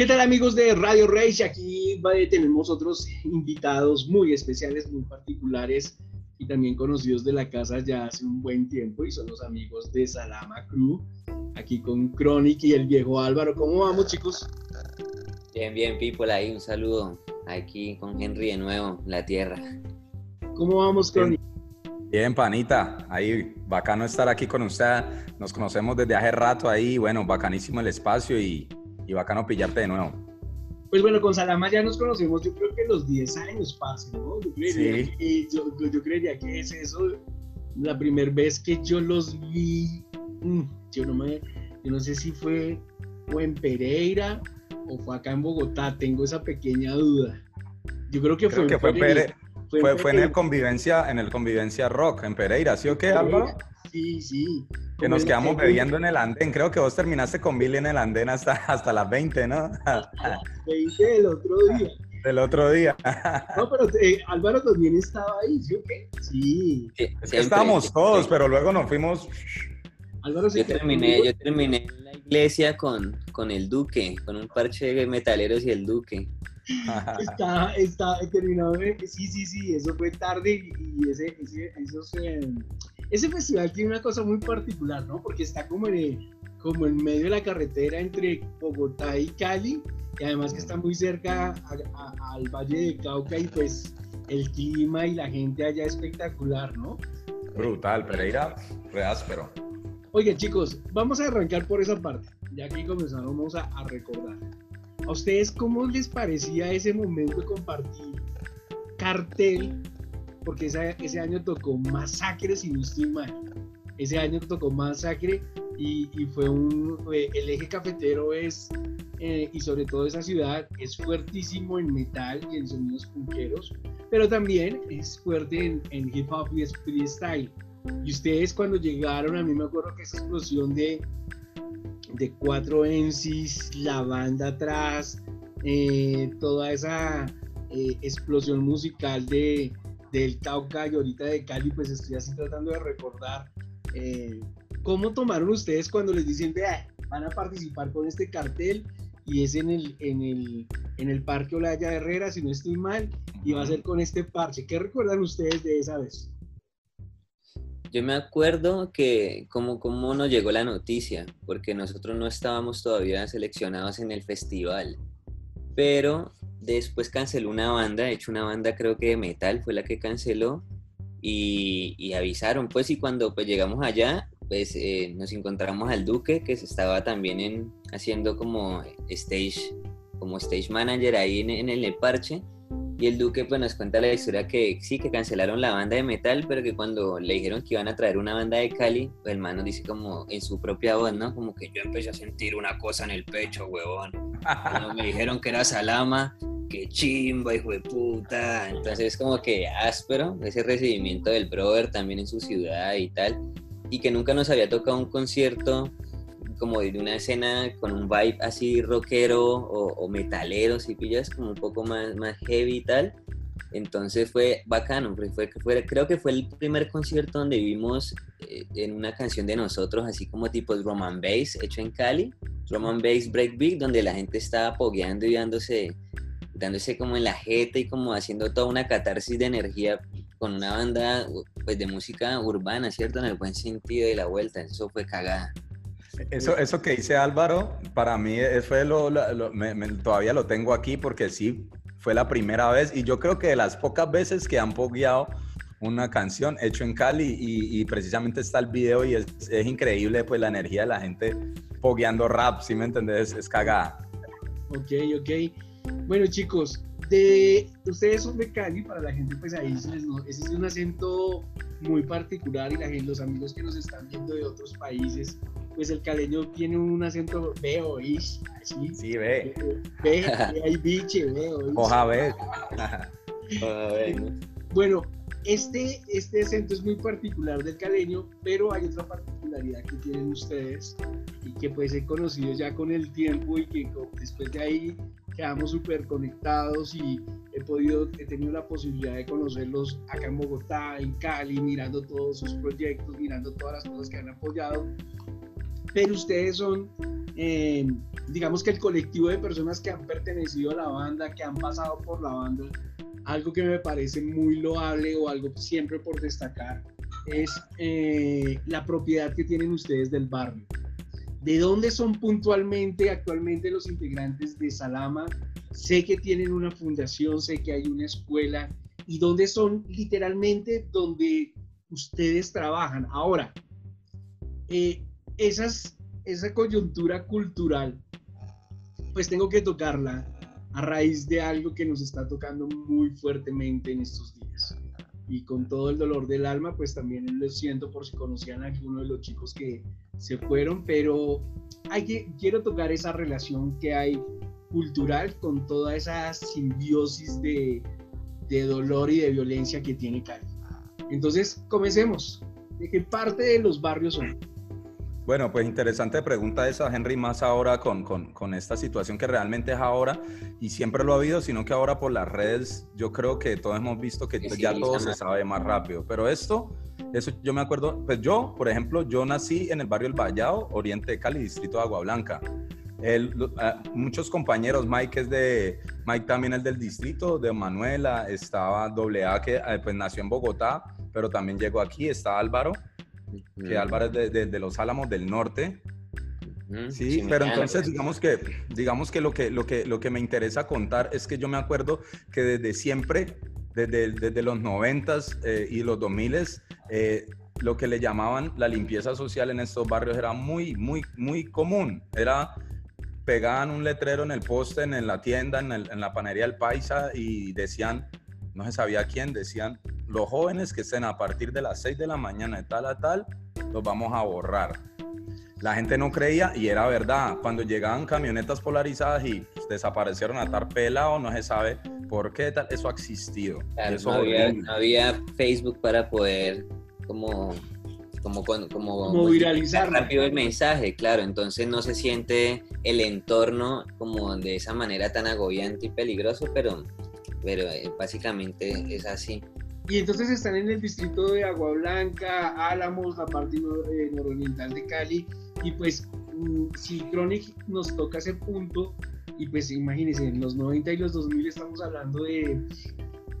¿Qué tal amigos de Radio Rage? Aquí tenemos otros invitados muy especiales, muy particulares y también conocidos de la casa ya hace un buen tiempo y son los amigos de Salama Crew, aquí con Chronic y el viejo Álvaro. ¿Cómo vamos chicos? Bien, bien, people, ahí un saludo aquí con Henry de nuevo, la tierra. ¿Cómo vamos, Chronic? Bien, panita, ahí bacano estar aquí con usted. Nos conocemos desde hace rato ahí, bueno, bacanísimo el espacio y y bacano pillarte de nuevo. Pues bueno, con Salama ya nos conocemos, yo creo que los 10 años pasan, ¿no? Yo creería, sí. que, yo, creería que es eso, la primera vez que yo los vi, mm, yo no, me, yo no sé si fue o en Pereira o fue acá en Bogotá, tengo esa pequeña duda. Yo creo que creo fue, que fue, Pereira. Fue, fue, en el convivencia, en el convivencia rock, en Pereira, ¿sí o qué, Álvaro? Sí, sí. Que nos quedamos bebiendo en el andén. Creo que vos terminaste con Billy en el andén hasta, hasta las 20, ¿no? Hasta las 20 del otro día. Del otro día. No, pero eh, Álvaro también estaba ahí, ¿sí o qué? Sí. es que estábamos todos, pero luego nos fuimos. Álvaro yo, terminé, yo terminé en la iglesia con, con el Duque, con un parche de metaleros y el Duque. está, está terminado. Sí, sí, sí, eso fue tarde y ese, ese, eso se ese festival tiene una cosa muy particular, ¿no? Porque está como en, como en medio de la carretera entre Bogotá y Cali, y además que está muy cerca al Valle de Cauca y pues el clima y la gente allá espectacular, ¿no? Brutal, Pereira, re áspero. Oye chicos, vamos a arrancar por esa parte, ya que comenzamos a, a recordar. ¿A ustedes cómo les parecía ese momento de compartir cartel porque ese, año tocó Masacre, si no estoy mal. Ese año tocó Masacre y, y fue un. El eje cafetero es, eh, y sobre todo esa ciudad, es fuertísimo en metal y en sonidos punqueros, pero también es fuerte en, en hip hop y freestyle. Y ustedes cuando llegaron, a mí me acuerdo que esa explosión de, de cuatro MCs, la banda atrás, eh, toda esa eh, explosión musical de, del Cauca y ahorita de Cali, pues estoy así tratando de recordar eh, cómo tomaron ustedes cuando les dicen, vea, van a participar con este cartel y es en el, en el, en el Parque Olaya Herrera, si no estoy mal, y va a ser con este parche. ¿Qué recuerdan ustedes de esa vez? Yo me acuerdo que como, como nos llegó la noticia, porque nosotros no estábamos todavía seleccionados en el festival, pero Después canceló una banda, de hecho una banda creo que de metal fue la que canceló y, avisaron pues y cuando pues llegamos allá pues eh, nos encontramos al Duque que se estaba también en, haciendo como stage, como stage manager ahí en, en el parche y el Duque pues nos cuenta la historia que sí, que cancelaron la banda de metal, pero que cuando le dijeron que iban a traer una banda de Cali, pues el man dice como en su propia voz, ¿no? Como que yo empecé a sentir una cosa en el pecho, huevón. Cuando me dijeron que era Salama, que chimba, hijo de puta. Entonces es como que áspero ese recibimiento del brother también en su ciudad y tal. Y que nunca nos había tocado un concierto como de una escena con un vibe así rockero o, metalero, si pillas, como un poco más, más heavy y tal. Entonces fue bacano, fue, fue, creo que fue el primer concierto donde vimos eh, en una canción de nosotros, así como tipo Roman Bass, hecho en Cali, Roman Bass Breakbeat, donde la gente estaba pogueando y dándose, dándose como en la jeta y como haciendo toda una catarsis de energía con una banda pues de música urbana, ¿cierto? En el buen sentido de la vuelta, eso fue cagada. Eso, eso que dice Álvaro, para mí fue lo, todavía lo tengo aquí porque sí, fue la primera vez y yo creo que de las pocas veces que han pogueado una canción hecho en Cali y, precisamente está el video y es, es, increíble pues la energía de la gente pogueando rap, ¿sí me entendés? Es cagada. Ok, ok. Bueno chicos, de, ustedes son de Cali, para la gente pues ahí ese es un acento muy particular y la gente, los amigos que nos están viendo de otros países pues el caleño tiene un acento veo así. Sí, ve. Ve, hay biche, veo. Oja, ve. bueno, este, este acento es muy particular del caleño, pero hay otra particularidad que tienen ustedes y que pues he conocido ya con el tiempo y que después de ahí quedamos súper conectados y he podido, he tenido la posibilidad de conocerlos acá en Bogotá, en Cali, mirando todos sus proyectos, mirando todas las cosas que han apoyado pero ustedes son, eh, digamos que el colectivo de personas que han pertenecido a la banda, que han pasado por la banda, algo que me parece muy loable o algo siempre por destacar es eh, la propiedad que tienen ustedes del barrio. ¿De dónde son puntualmente actualmente los integrantes de Salama? Sé que tienen una fundación, sé que hay una escuela y dónde son literalmente donde ustedes trabajan. Ahora, eh, esas, esa coyuntura cultural, pues tengo que tocarla a raíz de algo que nos está tocando muy fuertemente en estos días. Y con todo el dolor del alma, pues también lo siento por si conocían a alguno de los chicos que se fueron, pero hay que, quiero tocar esa relación que hay cultural con toda esa simbiosis de, de dolor y de violencia que tiene Cali. Entonces, comencemos. ¿De qué parte de los barrios son? Bueno, pues interesante pregunta esa, Henry, más ahora con, con, con, esta situación que realmente es ahora y siempre lo ha habido, sino que ahora por las redes yo creo que todos hemos visto que ya todo se sabe más rápido. Pero esto, eso yo me acuerdo, pues yo, por ejemplo, yo nací en el barrio El Vallado, Oriente de Cali, distrito de Agua Blanca. El, uh, muchos compañeros, Mike es de, Mike también es del distrito, de Manuela, estaba doble A que uh, pues nació en Bogotá, pero también llegó aquí, está Álvaro que Álvarez de, de, de, los Álamos del Norte. Sí, sí, pero entonces digamos que, digamos que lo que, lo, que, lo que me interesa contar es que yo me acuerdo que desde siempre, desde, desde los noventas eh, y los 2000 eh, lo que le llamaban la limpieza social en estos barrios era muy, muy, muy común. Era pegaban un letrero en el poste, en, la tienda, en, el, en la panería del Paisa y decían, no se sabía quién, decían los jóvenes que estén a partir de las 6 de la mañana de tal a tal, los vamos a borrar. La gente no creía y era verdad. Cuando llegaban camionetas polarizadas y desaparecieron a tal pelado, no se sabe por qué tal. Eso ha existido. eso no, había, no, había, Facebook para poder como como, como, como viralizar rápido el mensaje, claro, entonces no se siente el entorno como de esa manera tan agobiante y peligroso, pero, pero eh, básicamente es así. Y entonces están en el distrito de Agua Blanca, Álamos, la parte eh, nororiental de Cali. Y pues, mm, si Chronic nos toca ese punto, y pues imagínense, en los 90 y los 2000 estamos hablando de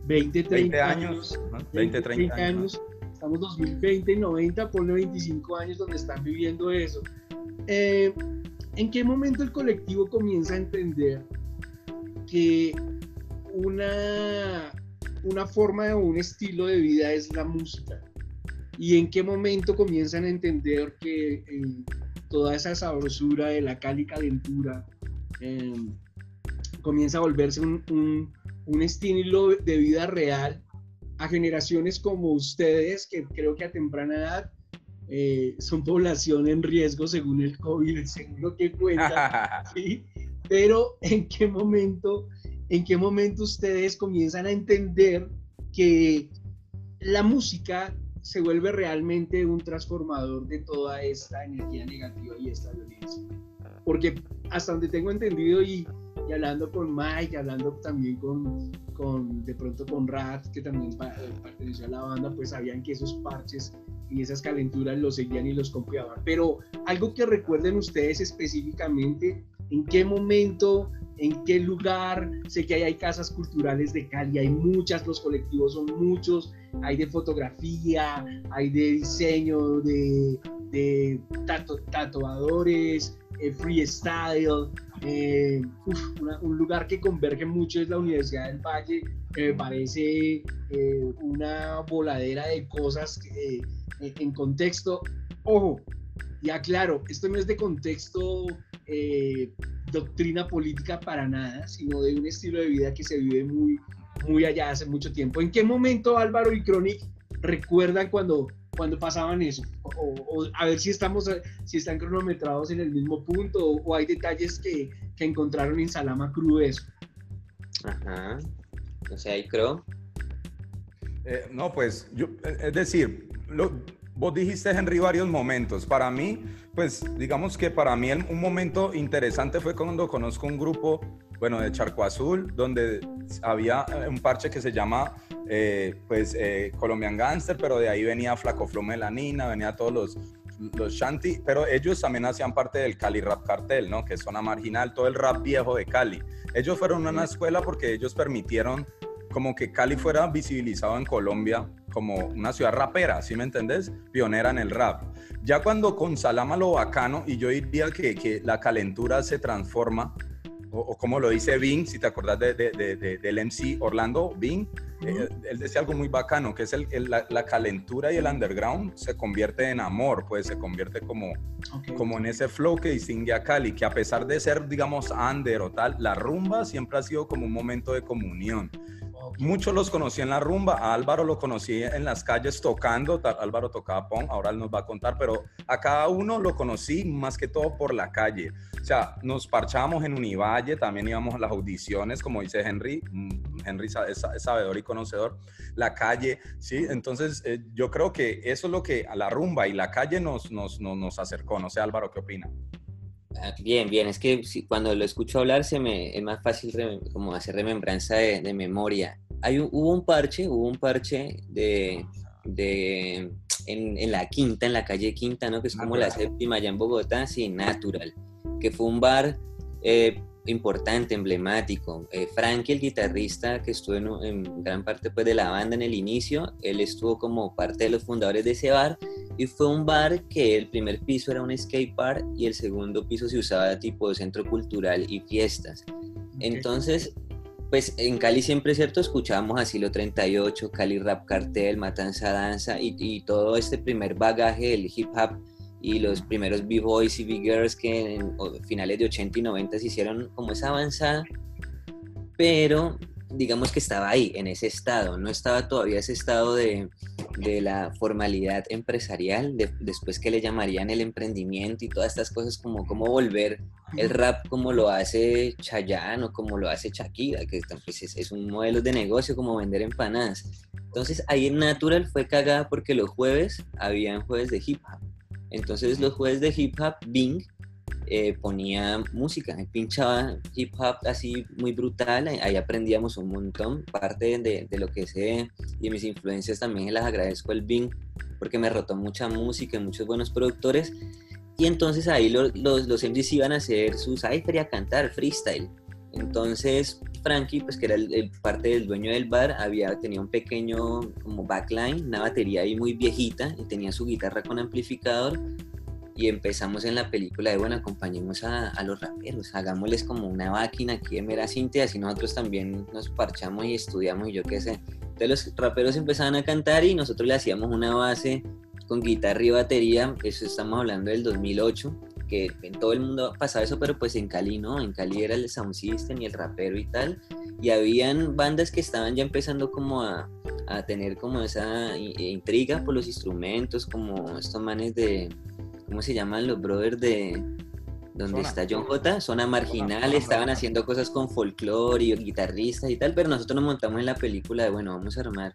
20, 30 años, 20, 30, años. Estamos 2020 y 90, ponle 25 años donde están viviendo eso. Eh, ¿En qué momento el colectivo comienza a entender que una una forma o un estilo de vida es la música. ¿Y en qué momento comienzan a entender que eh, toda esa sabrosura de la cal y calentura eh, comienza a volverse un, un, un, estilo de vida real a generaciones como ustedes, que creo que a temprana edad eh, son población en riesgo según el COVID, según lo que cuenta, ¿sí? pero en qué momento en qué momento ustedes comienzan a entender que la música se vuelve realmente un transformador de toda esta energía negativa y esta violencia. Porque hasta donde tengo entendido y, y hablando con Mike, hablando también con, con de pronto con Rat, que también eh, perteneció a la banda, pues sabían que esos parches y esas calenturas los seguían y los confiaban. Pero algo que recuerden ustedes específicamente, en qué momento en qué lugar. Sé que hay casas culturales de Cali, hay muchas, los colectivos son muchos, hay de fotografía, hay de diseño, de, tatuadores, eh, freestyle. Eh, un lugar que converge mucho es la Universidad del Valle, que me parece eh, una voladera de cosas en contexto. Ojo, ya claro, esto no es de contexto eh, doctrina política para nada, sino de un estilo de vida que se vive muy, muy allá hace mucho tiempo. ¿En qué momento Álvaro y Chronic recuerdan cuando, cuando pasaban eso? O, a ver si, estamos, si están cronometrados en el mismo punto o, hay detalles que, que, encontraron en Salama Cru eso. Ajá. O sea, ¿y Cro? Eh, no, pues, yo, es decir, lo, Vos dijiste, Henry, varios momentos. Para mí, pues digamos que para mí un momento interesante fue cuando conozco un grupo, bueno, de Charco Azul, donde había eh, un parche que se llama, eh, pues, eh, Colombian Gangster, pero de ahí venía Flaco Flow Melanina, venía todos los, los Shanti, pero ellos también hacían parte del Cali Rap Cartel, ¿no? Que es zona marginal, todo el rap viejo de Cali. Ellos fueron a una escuela porque ellos permitieron como que Cali fuera visibilizado en Colombia como una ciudad rapera, ¿sí me entendés? Pionera en el rap. Ya cuando con Salama lo bacano, y yo diría que, que la calentura se transforma, o, como lo dice Bing, si te acordás de, de, del MC Orlando Bing, eh, él decía algo muy bacano, que es el, la, calentura y el underground se convierte en amor, pues se convierte como, como en ese flow que distingue a Cali, que a pesar de ser, digamos, under o tal, la rumba siempre ha sido como un momento de comunión. Muchos los conocí en la rumba, a Álvaro lo conocí en las calles tocando, Álvaro tocaba pong, ahora él nos va a contar, pero a cada uno lo conocí más que todo por la calle. O sea, nos parchábamos en Univalle, también íbamos a las audiciones, como dice Henry, mm, Henry es, sabedor y conocedor, la calle, ¿sí? Entonces, eh, yo creo que eso es lo que a la rumba y la calle nos, nos, nos, nos acercó. No sé, Álvaro, ¿qué opina? Ah, bien, bien, es que cuando lo escucho hablar se me, es más fácil como hacer remembranza de, memoria. Hay hubo un parche, hubo un parche de, de en, la Quinta, en la calle Quinta, ¿no? Que es como la séptima allá en Bogotá, sí, Natural, que fue un bar eh, importante, emblemático. Eh, Frankie, el guitarrista que estuvo en, gran parte pues, de la banda en el inicio, él estuvo como parte de los fundadores de ese bar y fue un bar que el primer piso era un skate bar y el segundo piso se usaba tipo centro cultural y fiestas. Entonces, pues en Cali siempre, ¿cierto? Escuchábamos Asilo 38, Cali Rap Cartel, Matanza Danza y, y todo este primer bagaje del hip hop y los primeros B-Boys y B-Girls que en finales de 80 y 90 se hicieron como esa avanzada, pero digamos que estaba ahí, en ese estado, no estaba todavía ese estado de, de la formalidad empresarial, después que le llamarían el emprendimiento y todas estas cosas como cómo volver el rap como lo hace Chayanne o como lo hace Shakira, que pues, es, es, un modelo de negocio como vender empanadas. Entonces ahí en Natural fue cagada porque los jueves habían jueves de hip hop entonces los jueves de hip hop, Bing, eh, ponía música, pinchaba hip hop así muy brutal, ahí aprendíamos un montón, parte de, de lo que sé y mis influencias también las agradezco al Bing, porque me rotó mucha música y muchos buenos productores, y entonces ahí los, los, los iban a hacer sus, ay, quería cantar, freestyle, entonces Frankie, pues que era el, parte del dueño del bar, había tenía un pequeño como backline, una batería ahí muy viejita y tenía su guitarra con amplificador y empezamos en la película de bueno, acompañemos a, los raperos, hagámosles como una máquina aquí de mera cinta, así nosotros también nos parchamos y estudiamos y yo qué sé. Entonces los raperos empezaban a cantar y nosotros le hacíamos una base con guitarra y batería, eso estamos hablando del 2008 que en todo el mundo pasaba eso, pero pues en Cali no, en Cali era el sound system y el rapero y tal, y habían bandas que estaban ya empezando como a, a tener como esa intriga por los instrumentos, como estos manes de, ¿cómo se llaman los brothers de, donde está John J, zona marginal, estaban haciendo cosas con folclore y guitarristas y tal, pero nosotros nos montamos en la película de, bueno, vamos a armar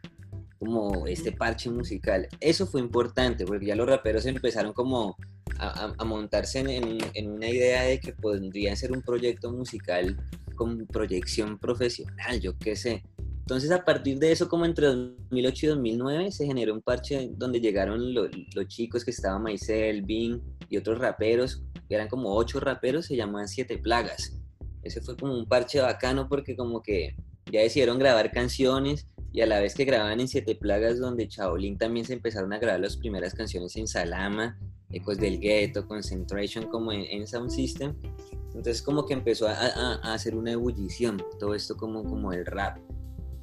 como este parche musical. Eso fue importante, porque ya los raperos empezaron como a, montarse en, una idea de que podría ser un proyecto musical con proyección profesional, yo qué sé. Entonces a partir de eso, como entre 2008 y 2009, se generó un parche donde llegaron los chicos que estaban Maicel, Bing y otros raperos, que eran como ocho raperos, se llamaban Siete Plagas. Ese fue como un parche bacano porque como que ya decidieron grabar canciones y a la vez que grababan en Siete Plagas, donde Chaolín también se empezaron a grabar las primeras canciones en Salama, Ecos del Ghetto, Concentration, como en, Sound System. Entonces como que empezó a, hacer una ebullición, todo esto como, como el rap,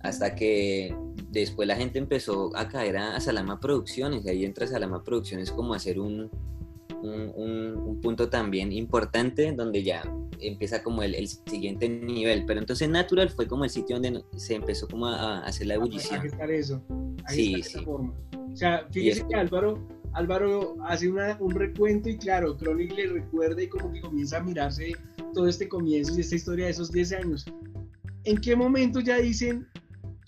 hasta que después la gente empezó a caer a, Salama Producciones, y ahí entra Salama Producciones como a hacer un, un, punto también importante donde ya empieza como el, siguiente nivel. Pero entonces Natural fue como el sitio donde se empezó como a, hacer la ebullición. eso. sí, sí. O sea, fíjese que Álvaro Álvaro hace un recuento y claro, Chronic le recuerda y como que comienza a mirarse todo este comienzo y esta historia de esos 10 años. ¿En qué momento ya dicen,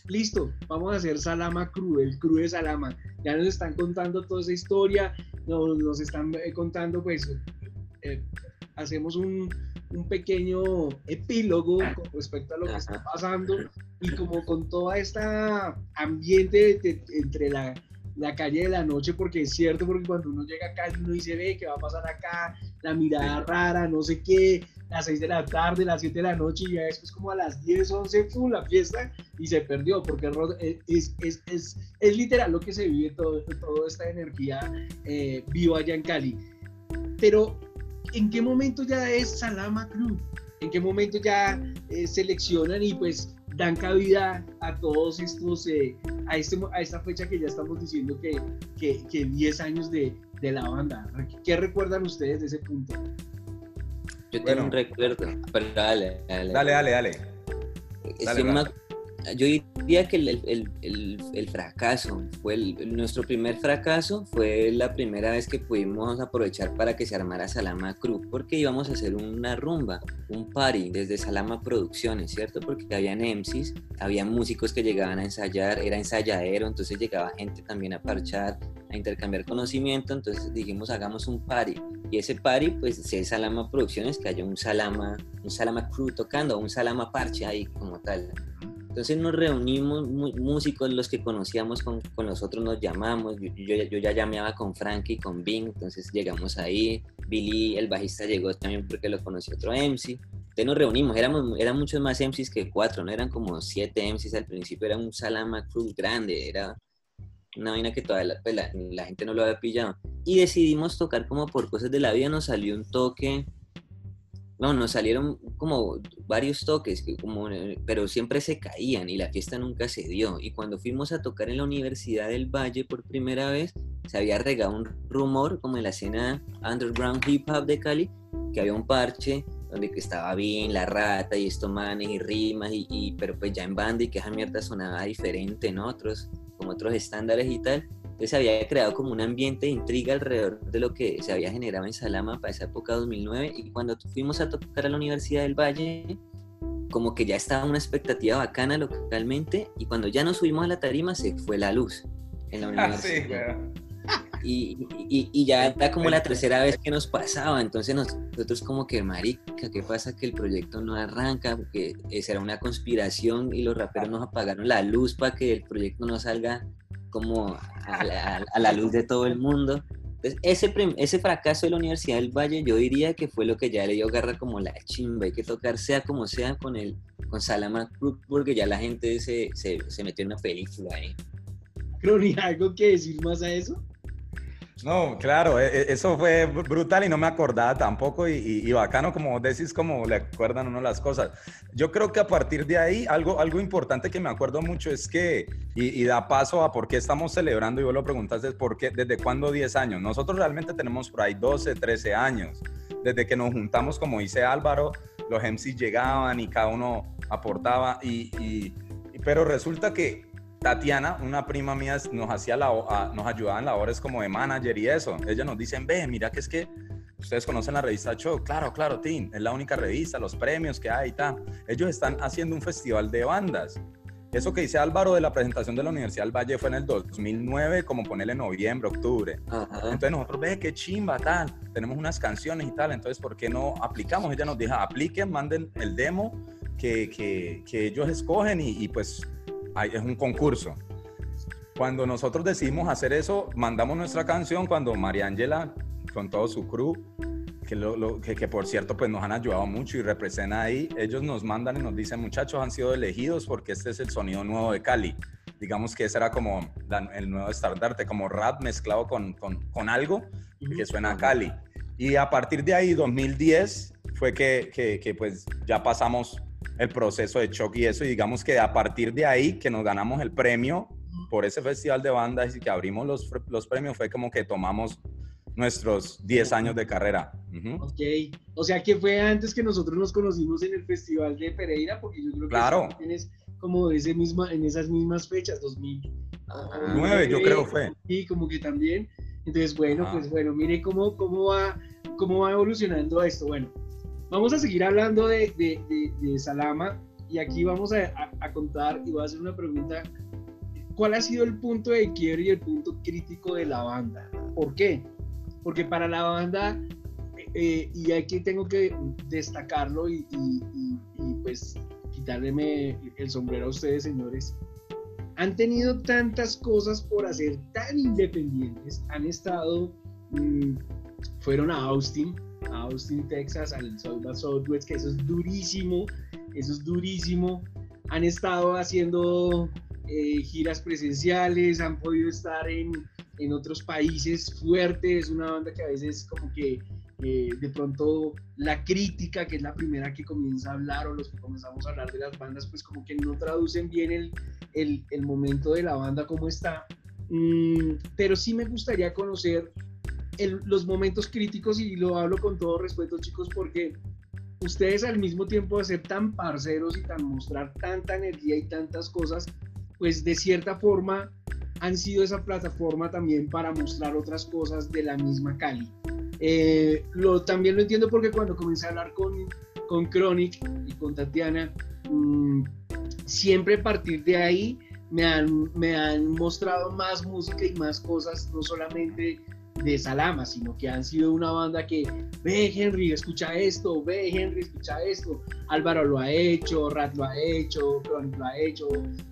listo, vamos a hacer Salama Cru, el Cru de Salama? Ya nos están contando toda esa historia, nos, nos están eh, contando pues, eh, hacemos un, un pequeño epílogo con respecto a lo que está pasando y como con toda esta ambiente entre la la calle de la noche, porque es cierto, porque cuando uno llega acá uno dice, ve, ¿qué va a pasar acá? La mirada rara, no sé qué, las 6 de la tarde, las 7 de la noche, y ya después como a las 10, 11, fue la fiesta, y se perdió, porque es, es, es, es, literal lo que se vive, todo, toda esta energía eh, viva allá en Cali. Pero, ¿en qué momento ya es Salama Club? ¿En qué momento ya eh, seleccionan y pues dan cabida a todos estos, eh, a, este, a esta fecha que ya estamos diciendo que, que, que 10 años de, de, la banda. ¿Qué recuerdan ustedes de ese punto? Yo tengo un recuerdo, pero dale, dale. Dale, dale, dale. dale yo diría que el, el, el, fracaso, fue nuestro primer fracaso fue la primera vez que pudimos aprovechar para que se armara Salama Crew, porque íbamos a hacer una rumba, un party desde Salama Producciones, ¿cierto? Porque habían MCs, había músicos que llegaban a ensayar, era ensayadero, entonces llegaba gente también a parchar, a intercambiar conocimiento, entonces dijimos hagamos un party, y ese party pues es Salama Producciones, que haya un Salama, un Salama Crew tocando, un Salama parche ahí como tal. Entonces nos reunimos, músicos, los que conocíamos con, con nosotros nos llamamos, yo, yo, ya llameaba con Frankie, con Bing, entonces llegamos ahí, Billy, el bajista, llegó también porque lo conoció otro MC, entonces nos reunimos, éramos, eran muchos más MCs que cuatro, no eran como siete MCs al principio, era un Salama Cruz grande, era una vaina que todavía pues, la, la gente no lo había pillado. Y decidimos tocar como por cosas de la vida, nos salió un toque no, nos salieron como varios toques, que como, eh, pero siempre se caían y la fiesta nunca se dio. Y cuando fuimos a tocar en la Universidad del Valle por primera vez, se había regado un rumor, como en la escena underground hip hop de Cali, que había un parche donde estaba bien la rata y esto manes y rimas, y, pero pues ya en banda y que esa mierda sonaba diferente en otros, como otros estándares y tal. Entonces se había creado como un ambiente de intriga alrededor de lo que se había generado en Salama para esa época 2009 y cuando fuimos a tocar a la Universidad del Valle, como que ya estaba una expectativa bacana localmente y cuando ya nos subimos a la tarima se fue la luz en la ah, universidad. y, y, y, ya era como la tercera vez que nos pasaba, entonces nosotros como que, marica, ¿qué pasa que el proyecto no arranca? Porque esa era una conspiración y los raperos nos apagaron la luz para que el proyecto no salga como a la, luz de todo el mundo. Entonces, ese, ese fracaso de la Universidad del Valle, yo diría que fue lo que ya le dio garra como la chimba. Hay que tocar, sea como sea, con el con Salama Cruz, porque ya la gente se, se, se metió en una película ahí. Crony, ¿algo que decir más a eso? No, claro, e, e, eso fue brutal y no me acordaba tampoco y, bacano como decís, como le acuerdan uno las cosas. Yo creo que a partir de ahí, algo, algo importante que me acuerdo mucho es que, y, da paso a por qué estamos celebrando, y vos lo preguntaste, ¿por qué, ¿desde cuándo 10 años? Nosotros realmente tenemos por ahí 12, 13 años, desde que nos juntamos, como dice Álvaro, los MCs llegaban y cada uno aportaba, y, pero resulta que Tatiana, una prima mía, nos, hacía la, nos ayudaba en labores como de manager y eso. Ella nos dicen, ve, mira que es que ustedes conocen la revista Show. Claro, claro, Tim, es la única revista, los premios que hay y tal. Ellos están haciendo un festival de bandas. Eso que dice Álvaro de la presentación de la Universidad del Valle fue en el 2009, como ponerle noviembre, octubre. Entonces nosotros, ve, qué chimba, tal. Tenemos unas canciones y tal. Entonces, ¿por qué no aplicamos? Ella nos dijo, apliquen, manden el demo que, que, que ellos escogen y, y pues es un concurso. Cuando nosotros decidimos hacer eso, mandamos nuestra canción cuando María Ángela, con todo su crew, que, lo, que, que, por cierto pues nos han ayudado mucho y representan ahí, ellos nos mandan y nos dicen, muchachos, han sido elegidos porque este es el sonido nuevo de Cali. Digamos que ese era como el nuevo estandarte, como rap mezclado con, con, con algo que suena a Cali. Y a partir de ahí, 2010, fue que, que, que pues ya pasamos el proceso de shock y eso. Y digamos que a partir de ahí que nos ganamos el premio por ese festival de bandas y que abrimos los, los premios, fue como que tomamos nuestros 10 años de carrera. Ok, o sea que fue antes que nosotros nos conocimos en el festival de Pereira, porque yo creo que claro. tienes como ese misma, en esas mismas fechas, 2009 yo creo fue. Y como que también, entonces bueno, pues bueno, mire cómo, cómo, va, cómo va evolucionando esto. Bueno, Vamos a seguir hablando de, de, Salama y aquí vamos a, a, contar y voy a hacer una pregunta. ¿Cuál ha sido el punto de quiebre y el punto crítico de la banda? ¿Por qué? Porque para la banda, eh, y aquí tengo que destacarlo y, y, y, pues quitarle el sombrero a ustedes, señores, han tenido tantas cosas por hacer tan independientes, han estado, mm, fueron a Austin, Austin, Texas, al South Southwest, que eso es durísimo, eso es durísimo. Han estado haciendo eh, giras presenciales, han podido estar en, en otros países fuertes, una banda que a veces como que eh, de pronto la crítica, que es la primera que comienza a hablar, o los que comenzamos a hablar de las bandas, pues como que no traducen bien el, el, el momento de la banda como está. Mm, pero sí me gustaría conocer los momentos críticos y lo hablo con todo respeto, chicos, porque ustedes al mismo tiempo de ser tan parceros y tan mostrar tanta energía y tantas cosas, pues de cierta forma han sido esa plataforma también para mostrar otras cosas de la misma Cali. Eh, lo, también lo entiendo porque cuando comencé a hablar con, con Chronic y con Tatiana, mm, siempre a partir de ahí me han, me han mostrado más música y más cosas, no solamente de Salama, sino que han sido una banda que, ve Henry, escucha esto, ve Henry, escucha esto, Álvaro lo ha hecho, Rat lo ha hecho, Chronic lo ha hecho,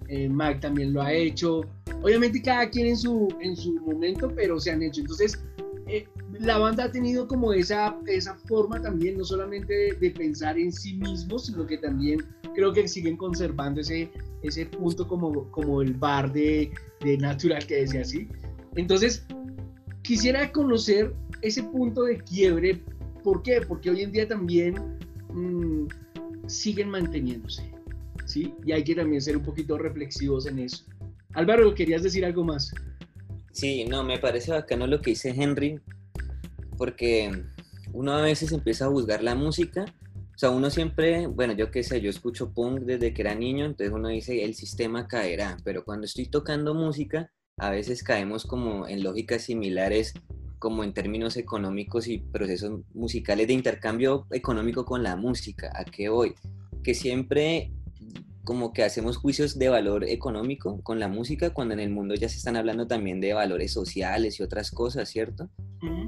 eh, Mac también lo ha hecho, obviamente cada quien en su, en su momento, pero se han hecho, entonces eh, la banda ha tenido como esa, esa forma también, no solamente de, pensar en sí mismos, sino que también creo que siguen conservando ese, ese punto como, como el bar de, de Natural que decía así. Entonces, quisiera conocer ese punto de quiebre. ¿Por qué? Porque hoy en día también mm, siguen manteniéndose. ¿sí? Y hay que también ser un poquito reflexivos en eso. Álvaro, ¿querías decir algo más? Sí, no, me parece bacano lo que dice Henry, porque uno a veces empieza a juzgar la música. O sea, uno siempre, bueno, yo qué sé, yo escucho punk desde que era niño, entonces uno dice, el sistema caerá, pero cuando estoy tocando música, a veces caemos como en lógicas similares como en términos económicos y procesos musicales de intercambio económico con la música. ¿A qué voy? Que siempre como que hacemos juicios de valor económico con la música cuando en el mundo ya se están hablando también de valores sociales y otras cosas, ¿cierto?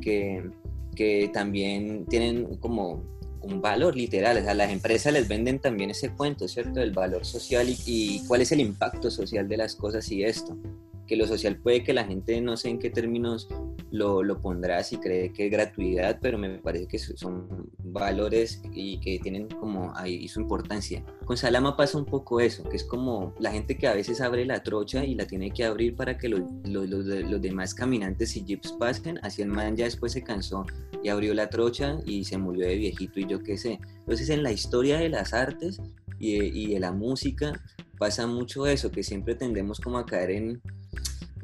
que, que también tienen como un valor literal, o sea, las empresas les venden también ese cuento, ¿cierto? El valor social y, y cuál es el impacto social de las cosas y esto que lo social puede que la gente no sé en qué términos lo, lo, pondrá si cree que es gratuidad, pero me parece que son valores y que tienen como ahí su importancia. Con Salama pasa un poco eso, que es como la gente que a veces abre la trocha y la tiene que abrir para que los, los, los, demás caminantes y jeeps pasen, así el man ya después se cansó y abrió la trocha y se murió de viejito y yo qué sé. Entonces en la historia de las artes y y de la música pasa mucho eso, que siempre tendemos como a caer en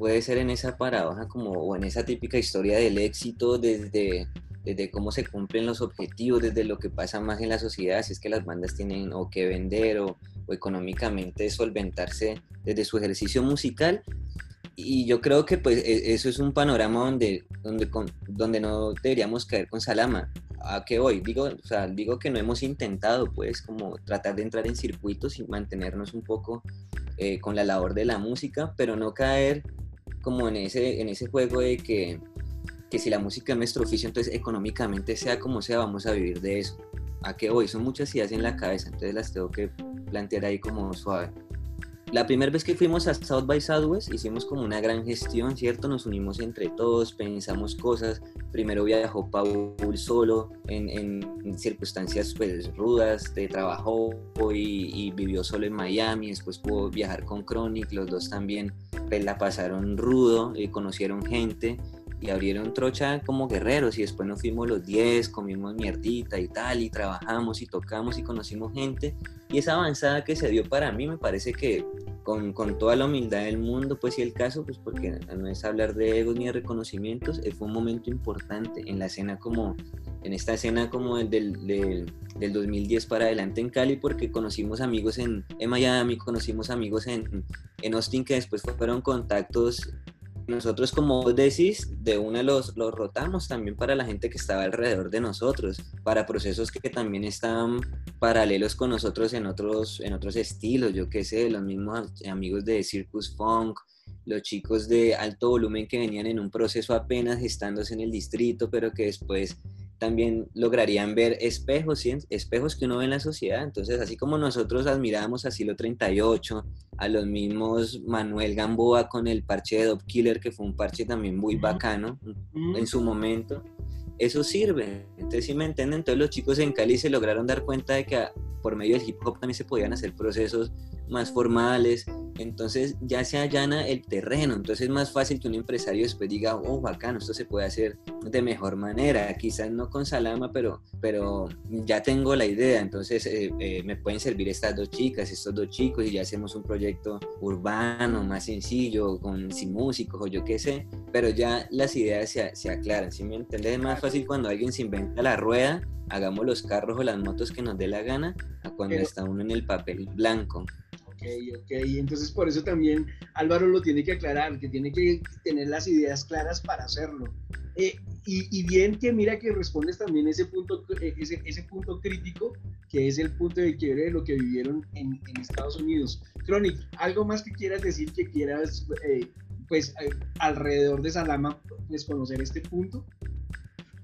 puede ser en esa paradoja como, o en esa típica historia del éxito desde, desde cómo se cumplen los objetivos, desde lo que pasa más en la sociedad, si es que las bandas tienen o que vender o, o económicamente solventarse desde su ejercicio musical. Y yo creo que pues e, eso es un panorama donde, donde, donde no deberíamos caer con Salama. ¿A qué voy? Digo, o sea, digo que no hemos intentado pues como tratar de entrar en circuitos y mantenernos un poco eh, con la labor de la música, pero no caer como en ese, en ese juego de que, que si la música es nuestro oficio, entonces económicamente sea como sea, vamos a vivir de eso. ¿A qué voy? Son muchas ideas en la cabeza, entonces las tengo que plantear ahí como suave. La primera vez que fuimos a South by Southwest hicimos como una gran gestión, ¿cierto? Nos unimos entre todos, pensamos cosas. Primero viajó Paul solo en, circunstancias pues rudas de trabajo y, vivió solo en Miami. Después pudo viajar con Chronic, los dos también pues, la pasaron rudo, y conocieron gente y abrieron trocha como guerreros y después nos fuimos los 10, comimos mierdita y tal y trabajamos y tocamos y conocimos gente y esa avanzada que se dio para mí me parece que con, con toda la humildad del mundo pues si el caso pues porque no es hablar de egos ni de reconocimientos eh, fue un momento importante en la escena como en esta escena como del, del, del 2010 para adelante en Cali porque conocimos amigos en, en Miami conocimos amigos en, en Austin que después fueron contactos nosotros como decís, de una los, los rotamos también para la gente que estaba alrededor de nosotros, para procesos que también están paralelos con nosotros en otros, en otros estilos, yo qué sé, los mismos amigos de Circus Funk, los chicos de alto volumen que venían en un proceso apenas gestándose en el distrito, pero que después también lograrían ver espejos, ¿sí? espejos que uno ve en la sociedad. Entonces, así como nosotros admirábamos a Silo 38, a los mismos Manuel Gamboa con el parche de Dop Killer, que fue un parche también muy bacano en su momento. Eso sirve. Entonces, si me entienden, entonces los chicos en Cali se lograron dar cuenta de que por medio del hip hop también se podían hacer procesos más formales, entonces ya se allana el terreno, entonces es más fácil que un empresario después diga, oh, bacano, esto se puede hacer de mejor manera, quizás no con Salama, pero, pero ya tengo la idea, entonces eh, eh, me pueden servir estas dos chicas, estos dos chicos, y ya hacemos un proyecto urbano, más sencillo, con sin músicos o yo qué sé, pero ya las ideas se, se aclaran, ¿sí me entiendes? Es más fácil cuando alguien se inventa la rueda, hagamos los carros o las motos que nos dé la gana, a cuando está uno en el papel blanco ok, ok. Entonces por eso también Álvaro lo tiene que aclarar, que tiene que tener las ideas claras para hacerlo. Eh, y, bien que mira que respondes también ese punto, eh, ese, punto crítico, que es el punto de quiebre de lo que vivieron en, Estados Unidos. Chronic, ¿algo más que quieras decir, que quieras, eh, pues, alrededor de Salama, pues, conocer este punto?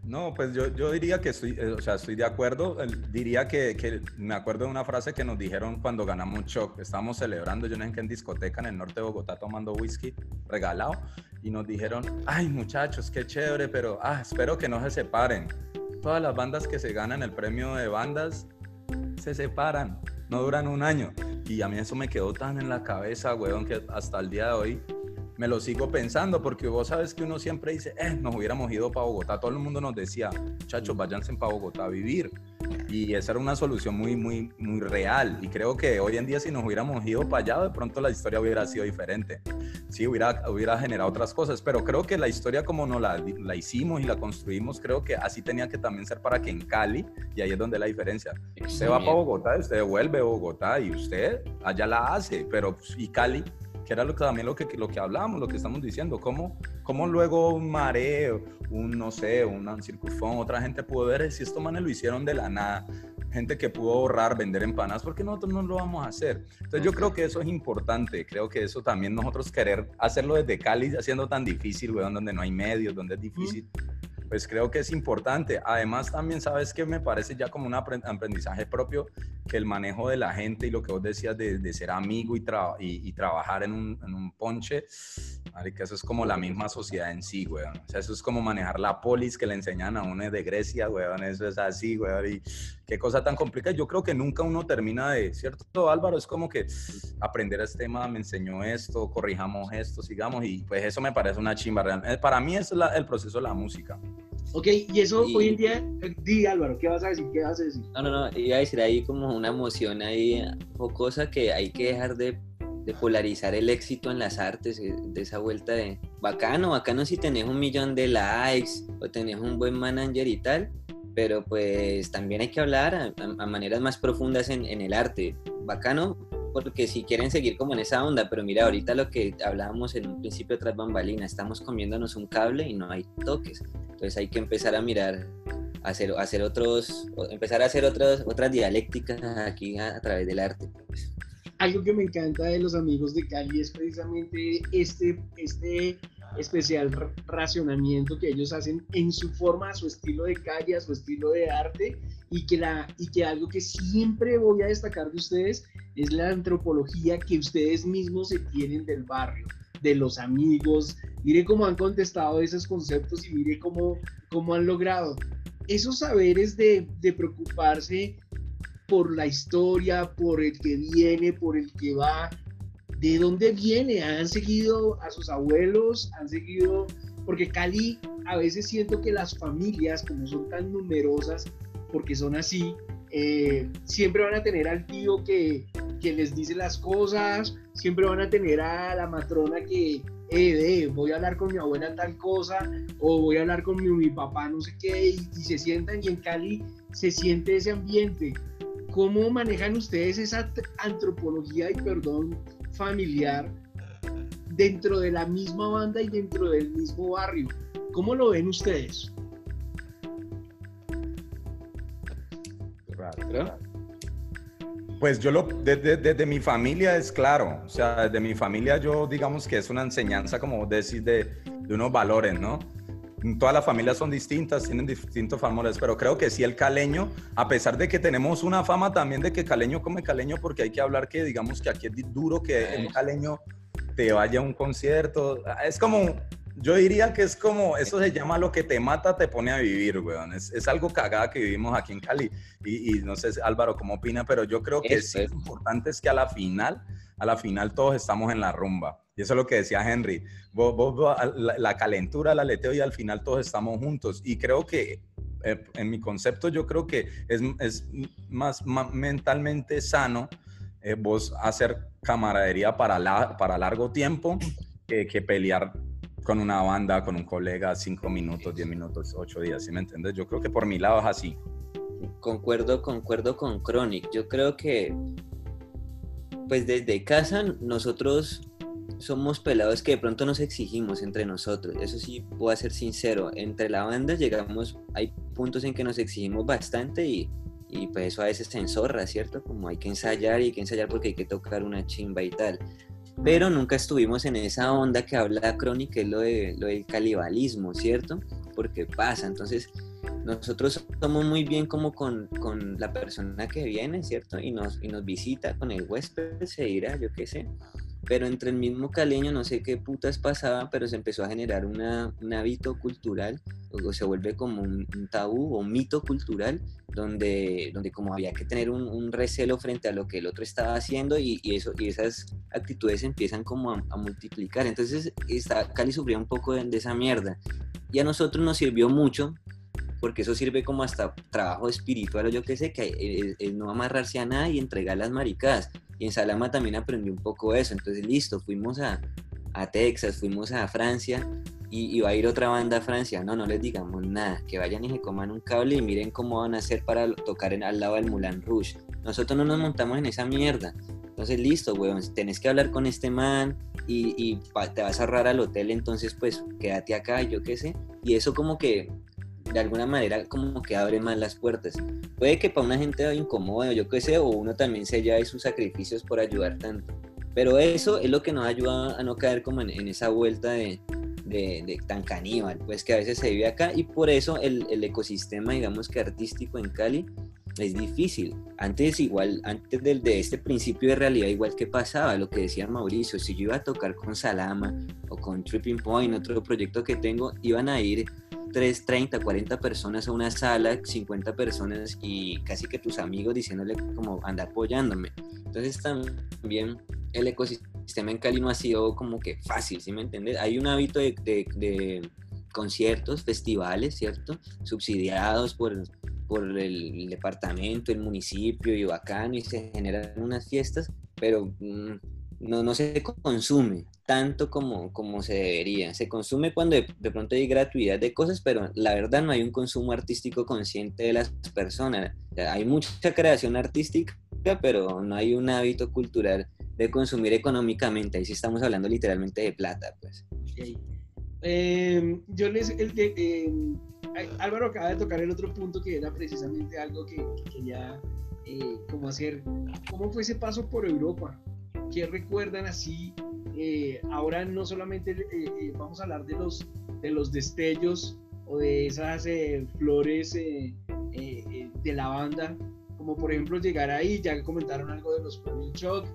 No, pues yo, yo diría que estoy, eh, o sea, estoy de acuerdo. Diría que, que, me acuerdo de una frase que nos dijeron cuando ganamos Choc. Estábamos celebrando, yo no sé en discoteca en el norte de Bogotá tomando whisky regalado y nos dijeron, ay muchachos, qué chévere, pero ah, espero que no se separen. Todas las bandas que se ganan el premio de bandas se separan, no duran un año. Y a mí eso me quedó tan en la cabeza, weón, que hasta el día de hoy me lo sigo pensando porque vos sabes que uno siempre dice, eh, nos hubiéramos ido para Bogotá. Todo el mundo nos decía, muchachos, váyanse para Bogotá a vivir. Y esa era una solución muy, muy, muy real. Y creo que hoy en día si nos hubiéramos ido para allá, de pronto la historia hubiera sido diferente. Sí, hubiera, hubiera generado otras cosas. Pero creo que la historia como nos la, la hicimos y la construimos, creo que así tenía que también ser para que en Cali, y ahí es donde la diferencia. Usted va para Bogotá, usted vuelve a Bogotá y usted allá la hace. Pero, pues, y Cali que era lo que, también lo que, lo que hablamos, lo que estamos diciendo, cómo, cómo luego un mareo, un, no sé, un circunfón, otra gente pudo ver si estos manes lo hicieron de la nada, gente que pudo ahorrar, vender empanadas, porque nosotros no lo vamos a hacer. Entonces yo creo que eso es importante, creo que eso también nosotros querer hacerlo desde Cali, haciendo tan difícil, weón, donde no hay medios, donde es difícil pues creo que es importante. Además, también sabes que me parece ya como un aprendizaje propio que el manejo de la gente y lo que vos decías de, ser amigo y, y, trabajar en un, en un ponche, que eso es como la misma sociedad en sí, weón. O sea, eso es como manejar la polis que le enseñan a uno de Grecia, weón. Eso es así, weón. Y qué cosa tan complicada. Yo creo que nunca uno termina de, ¿cierto, Álvaro? Es como que aprender este tema me enseñó esto, corrijamos esto, sigamos. Y pues eso me parece una chimba. Eh, para mí es el proceso de la música. Ok, y eso hoy en día, di Álvaro, ¿qué vas a decir? ¿Qué vas a decir? No, no, no, iba a decir ahí como una emoción ahí o cosa que hay que dejar de, de, polarizar el éxito en las artes, eh, de esa vuelta de bacano, bacano si tenés un millón de likes o tenés un buen manager y tal, pero pues también hay que hablar a, maneras más profundas en, en el arte. Bacano porque si quieren seguir como en esa onda, pero mira, ahorita lo que hablábamos en un principio tras bambalina, estamos comiéndonos un cable y no hay toques. Entonces hay que empezar a mirar, a hacer, hacer otros, empezar a hacer otras, otras dialécticas aquí a, través del arte. Pues. Algo que me encanta de los amigos de Cali es precisamente este, este especial racionamiento que ellos hacen en su forma, a su estilo de calle, a su estilo de arte, y que, la, y que algo que siempre voy a destacar de ustedes es la antropología que ustedes mismos se tienen del barrio, de los amigos. Mire cómo han contestado esos conceptos y mire cómo, cómo han logrado esos saberes de, de preocuparse por la historia, por el que viene, por el que va, de dónde viene, han seguido a sus abuelos, han seguido, porque Cali a veces siento que las familias, como son tan numerosas, porque son así, eh, siempre van a tener al tío que, que, les dice las cosas, siempre van a tener a la matrona que, eh, voy a hablar con mi abuela tal cosa, o voy a hablar con mi, papá no sé qué, y se sientan y en Cali se siente ese ambiente. ¿Cómo manejan ustedes esa antropología y perdón familiar dentro de la misma banda y dentro del mismo barrio. ¿Cómo lo ven ustedes? Pues yo lo, desde, mi familia es claro, o sea, desde mi familia yo digamos que es una enseñanza, como decir, de, de unos valores, ¿no? Todas las familias son distintas, tienen distintos famores, pero creo que sí el caleño, a pesar de que tenemos una fama también de que caleño come caleño, porque hay que hablar que digamos que aquí es duro que un caleño te vaya a un concierto, es como, yo diría que es como, eso se llama lo que te mata, te pone a vivir, weón. Es, es algo cagada que vivimos aquí en Cali. Y, y, no sé, Álvaro, cómo opina, pero yo creo que sí es importante es que a la final, a la final todos estamos en la rumba. Y eso es lo que decía Henry. Vos, la, calentura, el aleteo y al final todos estamos juntos. Y creo que, eh, en mi concepto, yo creo que es, es más, mentalmente sano eh, vos hacer camaradería para, la, para largo tiempo que pelear con una banda, con un colega, cinco minutos, diez minutos, ocho días, ¿sí me entiendes? Yo creo que por mi lado es así. Concuerdo, concuerdo con Chronic. Yo creo que, pues desde casa nosotros somos pelados que de pronto nos exigimos entre nosotros. Eso sí, puedo ser sincero. Entre la banda llegamos, hay puntos en que nos exigimos bastante y, y pues eso a veces se enzorra, ¿cierto? Como hay que ensayar y hay que ensayar porque hay que tocar una chimba y tal pero nunca estuvimos en esa onda que habla Crónica, que es lo, de, lo del calibalismo, ¿cierto? Porque pasa, entonces nosotros somos muy bien como con, con, la persona que viene, ¿cierto? Y nos, y nos visita con el huésped, se dirá, yo qué sé pero entre el mismo caleño no sé qué putas pasaba, pero se empezó a generar una, un hábito cultural, o se vuelve como un, un tabú o mito cultural, donde, donde como había que tener un, recelo frente a lo que el otro estaba haciendo y, eso, y esas actitudes empiezan como a, multiplicar. Entonces está, Cali sufría un poco de, de esa mierda. Y a nosotros nos sirvió mucho porque eso sirve como hasta trabajo espiritual o yo qué sé, que es, es no amarrarse a nada y entregar las maricadas. Y en Salama también aprendí un poco eso. Entonces, listo, fuimos a, a Texas, fuimos a Francia y, y, va a ir otra banda a Francia. No, no les digamos nada. Que vayan y se coman un cable y miren cómo van a hacer para tocar en, al lado del Moulin Rouge. Nosotros no nos montamos en esa mierda. Entonces, listo, weón, tenés que hablar con este man y, y te vas a ahorrar al hotel, entonces, pues, quédate acá, yo qué sé. Y eso como que de alguna manera como que abre más las puertas. Puede que para una gente incómodo, yo qué sé, o uno también se lleve sus sacrificios por ayudar tanto. Pero eso es lo que nos ayuda a no caer como en, esa vuelta de, de, de, tan caníbal, pues que a veces se vive acá y por eso el, el, ecosistema, digamos que artístico en Cali es difícil. Antes igual, antes del, de este principio de realidad, igual que pasaba, lo que decía Mauricio, si yo iba a tocar con Salama o con Tripping Point, otro proyecto que tengo, iban a ir 3, 30, 40 personas a una sala, 50 personas y casi que tus amigos diciéndole como anda apoyándome. Entonces también el ecosistema en Cali no ha sido como que fácil, ¿sí me entiendes? Hay un hábito de, conciertos, festivales, ¿cierto? Subsidiados por, por el departamento, el municipio y bacano y se generan unas fiestas, pero mmm, no, no se consume tanto como, como se debería. Se consume cuando de, de, pronto hay gratuidad de cosas, pero la verdad no hay un consumo artístico consciente de las personas. Hay mucha creación artística, pero no hay un hábito cultural de consumir económicamente. Ahí sí estamos hablando literalmente de plata, pues. Eh, yo les... El, eh, Álvaro acaba de tocar el otro punto que era precisamente algo que, que quería eh, como hacer. ¿Cómo fue ese paso por Europa? ¿Qué recuerdan así? Eh, ahora no solamente eh, eh, vamos a hablar de los, de los destellos o de esas eh, flores eh, eh, de la banda, como por ejemplo llegar ahí, ya comentaron algo de los premios Shock,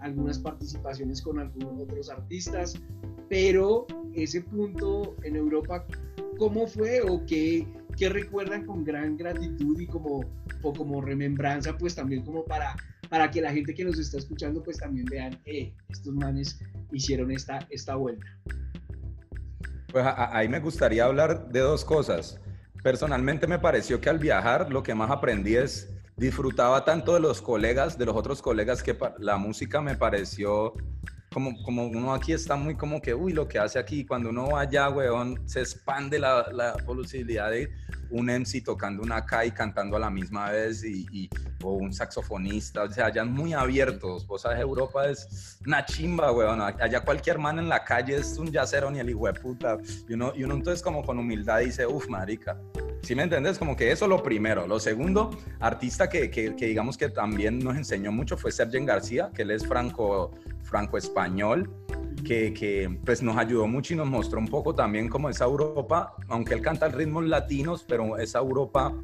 algunas participaciones con algunos otros artistas, pero ese punto en Europa, ¿cómo fue o qué, qué recuerdan con gran gratitud y como, o como remembranza, pues también como para para que la gente que nos está escuchando pues también vean, eh, estos manes hicieron esta, esta vuelta. Pues ahí me gustaría hablar de dos cosas. Personalmente me pareció que al viajar lo que más aprendí es disfrutaba tanto de los colegas, de los otros colegas, que la música me pareció como, como uno aquí está muy como que, uy, lo que hace aquí, cuando uno va allá, weón, se expande la, la posibilidad de un MC tocando una K y cantando a la misma vez y, y, o un saxofonista, o sea, allá muy abiertos, vos sabes, Europa es una chimba, weón, allá cualquier man en la calle es un yacero ni el hijo de puta, y uno, y uno entonces como con humildad dice, uff, marica, ¿Sí me entiendes? Como que eso lo primero. Lo segundo, artista que, que, que, digamos que también nos enseñó mucho fue Sergen García, que él es franco, franco español que, que, pues nos ayudó mucho y nos mostró un poco también como esa Europa, aunque él canta ritmos latinos, pero esa Europa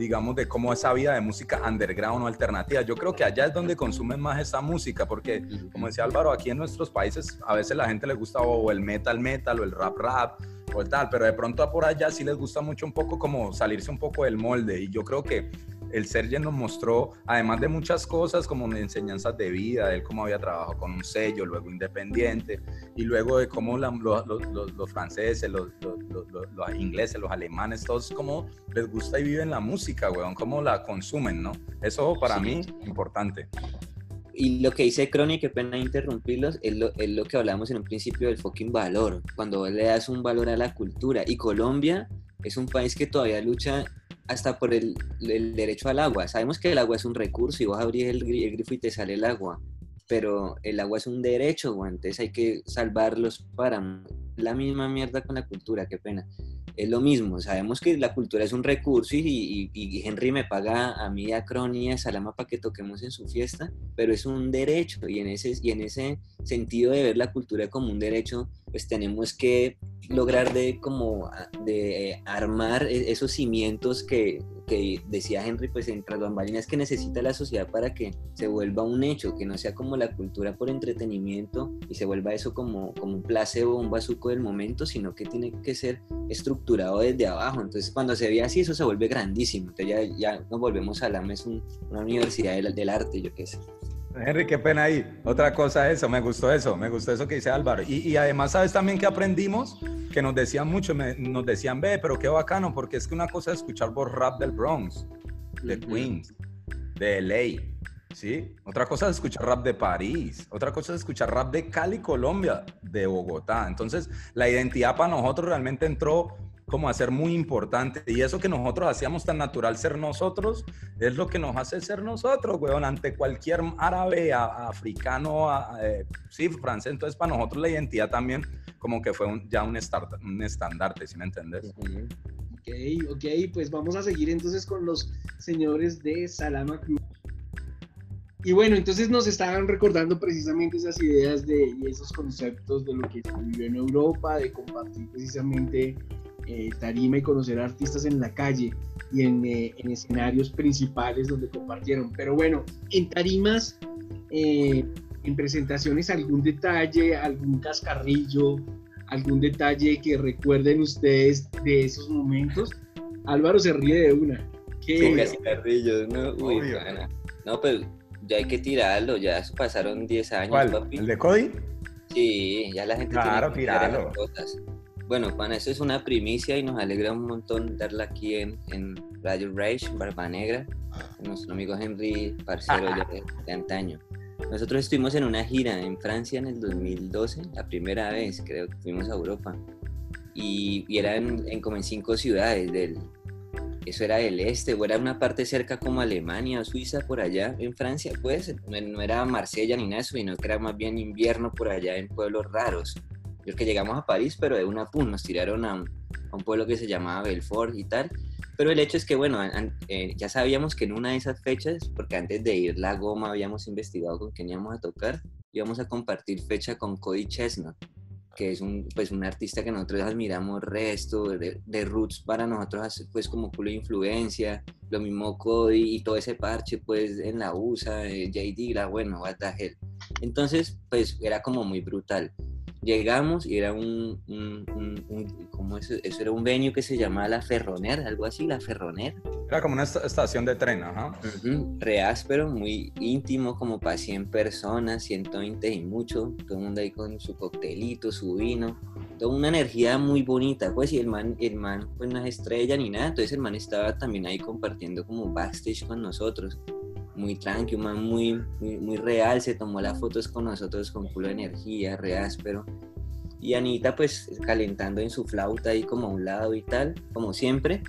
digamos, de cómo esa vida de música underground o alternativa. Yo creo que allá es donde consumen más esa música, porque, como decía Álvaro, aquí en nuestros países a veces la gente le gusta o el metal metal o el rap rap o el tal, pero de pronto por allá sí les gusta mucho un poco como salirse un poco del molde. Y yo creo que el Sergio nos mostró, además de muchas cosas como enseñanzas de vida, de él cómo había trabajado con un sello, luego independiente, y luego de cómo los, franceses, los, ingleses, los alemanes, todos cómo les gusta y viven la música, weón, cómo la consumen, ¿no? Eso para mí mí importante. Y lo que dice Crony, qué pena interrumpirlos, es lo, es lo que hablamos en un principio del fucking valor, cuando le das un valor a la cultura. Y Colombia es un país que todavía lucha hasta por el, derecho al agua. Sabemos que el agua es un recurso y vos abrís el, grifo y te sale el agua, pero el agua es un derecho, entonces hay que salvarlos para la misma mierda con la cultura, qué pena. Es lo mismo, sabemos que la cultura es un recurso y, Henry me paga a mí, a Crony y a Salama para que toquemos en su fiesta, pero es un derecho y en, ese, y en ese sentido de ver la cultura como un derecho, pues tenemos que lograr de como de eh, armar e-, esos cimientos que, que decía Henry pues en tras bambalinas que necesita la sociedad para que se vuelva un hecho, que no sea como la cultura por entretenimiento y se vuelva eso como, como un placebo, un bazuco del momento, sino que tiene que ser estructurado desde abajo. Entonces cuando se ve así eso se vuelve grandísimo. Entonces ya, ya nos volvemos a la es una universidad del, del arte, yo qué sé. Henry, qué pena ahí. Otra cosa eso, me gustó eso, me gustó eso que dice Álvaro. Y, y además, ¿sabes también que aprendimos? Que nos decían mucho, nos decían, ve, pero qué bacano, porque es que una cosa es escuchar por rap del Bronx, de Queens, de LA, ¿sí? Otra cosa es escuchar rap de París, otra cosa es escuchar rap de Cali, Colombia, de Bogotá. Entonces, la identidad para nosotros realmente entró como a ser muy importante. Y eso que nosotros hacíamos tan natural ser nosotros, es lo que nos hace ser nosotros, weón, ante cualquier árabe, africano, eh, sí, francés. Entonces, para nosotros la identidad también como que fue ya un, un estandarte, ¿sí me entiendes? Ok, ok, pues vamos a seguir entonces con los señores de Salama Cruz. Y bueno, entonces nos estaban recordando precisamente esas ideas de, y esos conceptos de lo que se vivió en Europa, de compartir precisamente eh, tarima y conocer artistas en la calle y eh, en, escenarios principales donde compartieron. Pero bueno, en tarimas, eh, en presentaciones, algún detalle, algún cascarrillo, algún detalle que recuerden ustedes de esos momentos. Álvaro se ríe de una. ¿Qué? cascarrillos, no, Uy, no, pero ya hay que tirarlo, ya pasaron 10 años, ¿Cuál? ¿El de Cody? Sí, ya la gente claro, tiene que tirarlo. Bueno, Juan, eso es una primicia y nos alegra un montón darla aquí en, en Radio Rage, Barba Negra, con nuestro amigo Henry, parcero de, antaño. Nosotros estuvimos en una gira en Francia en el 2012, la primera vez creo que fuimos a Europa. Y, y era en, como en cinco ciudades del, eso era del este, o era una parte cerca como Alemania o Suiza, por allá en Francia, pues, no era Marsella ni nada, sino que era más bien invierno por allá en pueblos raros. Yo que llegamos a París, pero de una pum, nos tiraron a un, pueblo que se llamaba Belfort y tal. Pero el hecho es que, bueno, eh, ya sabíamos que en una de esas fechas, porque antes de ir la goma habíamos investigado con quién íbamos a tocar, íbamos a compartir fecha con Cody Chestnut, que es un, pues, un artista que nosotros admiramos resto, de, roots para nosotros, pues como culo de influencia, lo mismo Cody y todo ese parche, pues en la USA, eh, JD, la bueno, what the hell. Entonces, pues era como muy brutal llegamos y era un, un, eso? eso? era un venue que se llamaba La Ferroner, algo así, La Ferroner. Era como una estación de tren, ajá. Reáspero, muy íntimo, como para 100 personas, 120 y mucho, todo el mundo ahí con su coctelito, su vino, toda una energía muy bonita, pues, y el man, el man, pues no es estrella ni nada, entonces el man estaba también ahí compartiendo como backstage con nosotros muy tranquilo, muy, muy, muy, real, se tomó las fotos con nosotros con culo de energía, re áspero. Y Anita pues calentando en su flauta ahí como a un lado y tal, como siempre.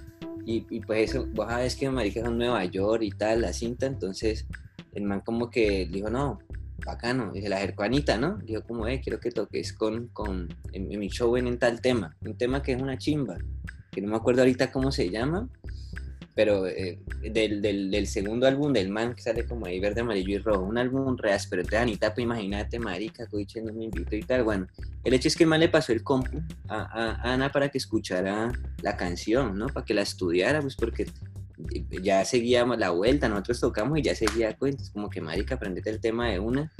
Y, y pues eso, vos sabes que marica son Nueva York y tal, la cinta, entonces el man como que dijo, no, bacano, y se la acercó a Anita, ¿no? Dijo como, eh, quiero que toques con, con en, mi show en, tal tema, un tema que es una chimba, que no me acuerdo ahorita cómo se llama, pero eh, del, del, del, segundo álbum del man que sale como ahí verde, amarillo y rojo, un álbum reas, pero te Anita, pues imagínate, marica, coche, no me invito y tal. Bueno, el hecho es que el man le pasó el compu a, a, Ana para que escuchara la canción, ¿no? Para que la estudiara, pues porque ya seguíamos la vuelta, nosotros tocamos y ya seguía cuentas, como que marica, aprendete el tema de una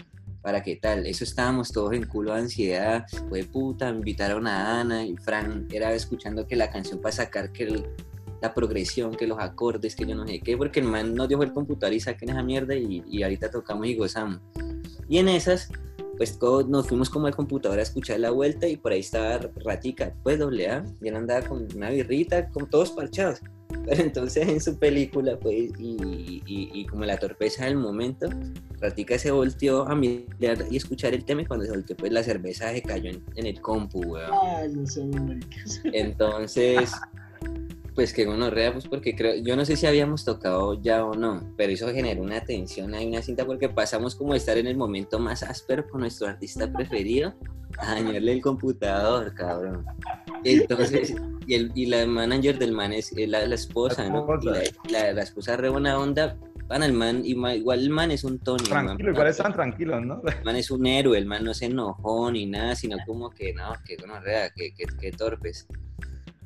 para qué tal. Eso estábamos todos en culo de ansiedad, fue puta, invitaron a Ana y Fran era escuchando que la canción para sacar que el, la progresión, que los acordes, que yo no sé qué, porque el man nos dio el computador y saquen esa mierda y, y ahorita tocamos y gozamos. Y en esas, pues todos nos fuimos como al computador a escuchar la vuelta y por ahí estaba Ratica, pues doble A, y él andaba con una birrita, con todos parchados. Pero entonces en su película, pues, y, y, como la torpeza del momento, Ratica se volteó a mirar y escuchar el tema y cuando se volteó, pues la cerveza se cayó en, en el compu, weón. Ay, no sé, Entonces, pues que rea pues porque creo, yo no sé si habíamos tocado ya o no, pero eso generó una tensión ahí, una cinta, porque pasamos como de estar en el momento más áspero con nuestro artista preferido a dañarle el computador, cabrón. Entonces, y, el, y la manager del man es la, la esposa, ¿no? la, la, esposa re buena onda, van al man, igual el man es un Tony. Tranquilo, igual están tranquilos, ¿no? El man es un héroe, el man no se enojó ni nada, sino como que no, que rea que, que, que torpes.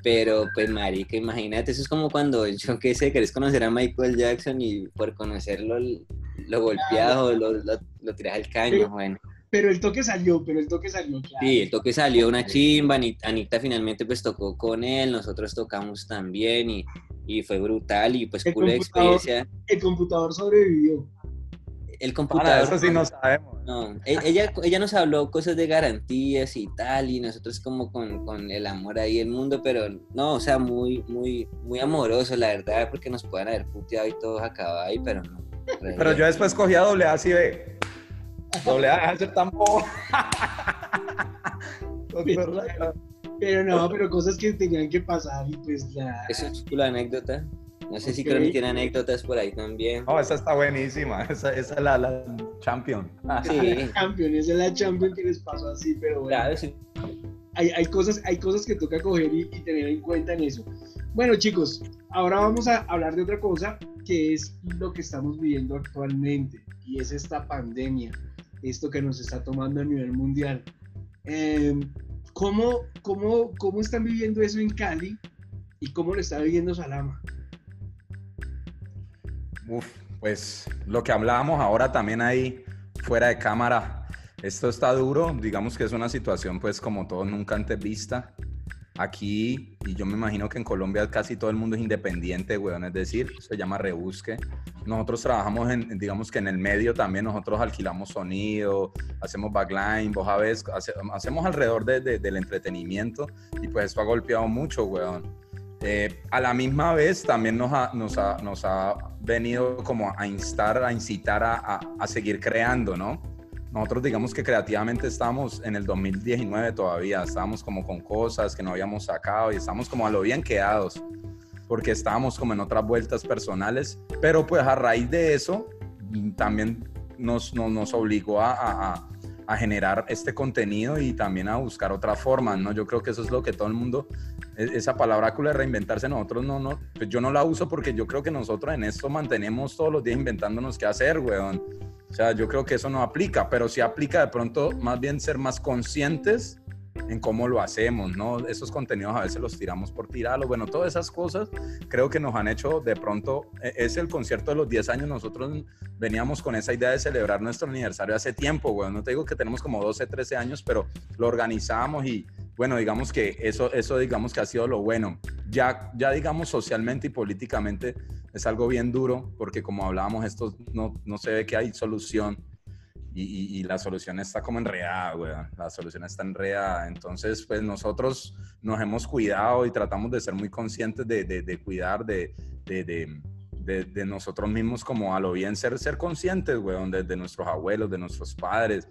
Pero, pues, marica, imagínate, eso es como cuando, yo qué sé, querés conocer a Michael Jackson y por conocerlo lo golpeado, lo, lo, tiras al caño, bueno. Pero el toque salió, pero el toque salió, claro. Sí, el toque salió una chimba, Anita, finalmente pues tocó con él, nosotros tocamos también y, y fue brutal y pues pura experiencia. El computador sobrevivió el computador. eso sí no sabemos. No, e, ella, ella nos habló cosas de garantías y tal, y nosotros como con, con, el amor ahí el mundo, pero no, o sea, muy, muy, muy amoroso, la verdad, porque nos puedan haber puteado y todos acabado ahí, pero no. Pero yo después cogí a doble A así de. Doble A, hacer tampoco. pero no, pero cosas que tenían que pasar y pues la. Eso es la anécdota. No sé si creo que tiene anécdotas por ahí también. Oh, esa está buenísima. Esa, esa es la, la champion. Sí. La champion, esa es la champion que les pasó así, pero bueno. Claro, sí. Hay, hay, cosas, hay cosas que toca coger y, y, tener en cuenta en eso. Bueno, chicos, ahora vamos a hablar de otra cosa que es lo que estamos viviendo actualmente y es esta pandemia, esto que nos está tomando a nivel mundial. Eh, ¿cómo, cómo, ¿Cómo están viviendo eso en Cali y cómo lo está viviendo Salama? Uf, pues lo que hablábamos ahora también ahí fuera de cámara, esto está duro, digamos que es una situación pues como todo nunca antes vista. Aquí, y yo me imagino que en Colombia casi todo el mundo es independiente, weón, es decir, se llama rebusque. Nosotros trabajamos en, digamos que en el medio también, nosotros alquilamos sonido, hacemos backline, vos sabes, hacemos alrededor del entretenimiento y pues esto ha golpeado mucho, weón. Eh, a la misma vez también nos ha, nos ha, nos ha venido como a instar, a incitar a, a, seguir creando, ¿no? Nosotros digamos que creativamente estamos en el 2019 todavía, estábamos como con cosas que no habíamos sacado y estamos como a lo bien quedados, porque estábamos como en otras vueltas personales, pero pues a raíz de eso también nos, nos, nos obligó a, a generar este contenido y también a buscar otra forma, ¿no? Yo creo que eso es lo que todo el mundo, esa palabra de reinventarse, nosotros no, no, pues yo no la uso porque yo creo que nosotros en esto mantenemos todos los días inventándonos qué hacer, weón. O sea, yo creo que eso no aplica, pero sí aplica de pronto más bien ser más conscientes en cómo lo hacemos, ¿no? Esos contenidos a veces los tiramos por tirarlo, bueno, todas esas cosas creo que nos han hecho de pronto, e, es el concierto de los 10 años, nosotros veníamos con esa idea de celebrar nuestro aniversario hace tiempo, bueno, no te digo que tenemos como 12, 13 años, pero lo organizamos y bueno, digamos que eso, eso digamos que ha sido lo bueno. Ya, ya digamos socialmente y políticamente es algo bien duro, porque como hablábamos, esto no, no se ve que hay solución y, la solución está como enredada, güey. La solución está enredada. Entonces, pues nosotros nos hemos cuidado y tratamos de ser muy conscientes de, de, cuidar de, de, nosotros mismos como a lo bien ser, ser conscientes, güey, de, nuestros abuelos, de nuestros padres.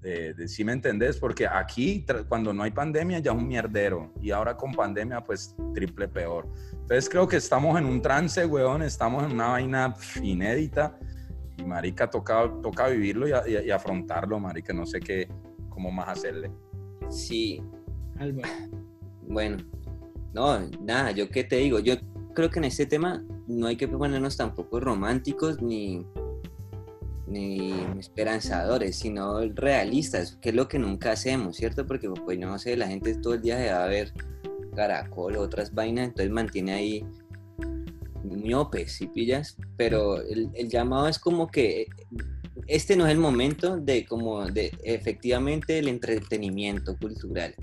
De, si me entendés, porque aquí cuando no hay pandemia ya es un mierdero y ahora con pandemia pues triple peor. Entonces creo que estamos en un trance, weón, estamos en una vaina inédita y marica, toca, toca vivirlo y, afrontarlo, marica, no sé qué, cómo más hacerle. Sí. Bueno, no, nada, yo qué te digo, yo creo que en este tema no hay que ponernos tampoco románticos ni, ni esperanzadores, sino realistas, que es lo que nunca hacemos, ¿cierto? Porque, pues, no sé, la gente todo el día se va a ver caracol o otras vainas, entonces mantiene ahí miopes, y pillas? Pero el, el, llamado es como que este no es el momento de como de efectivamente el entretenimiento cultural,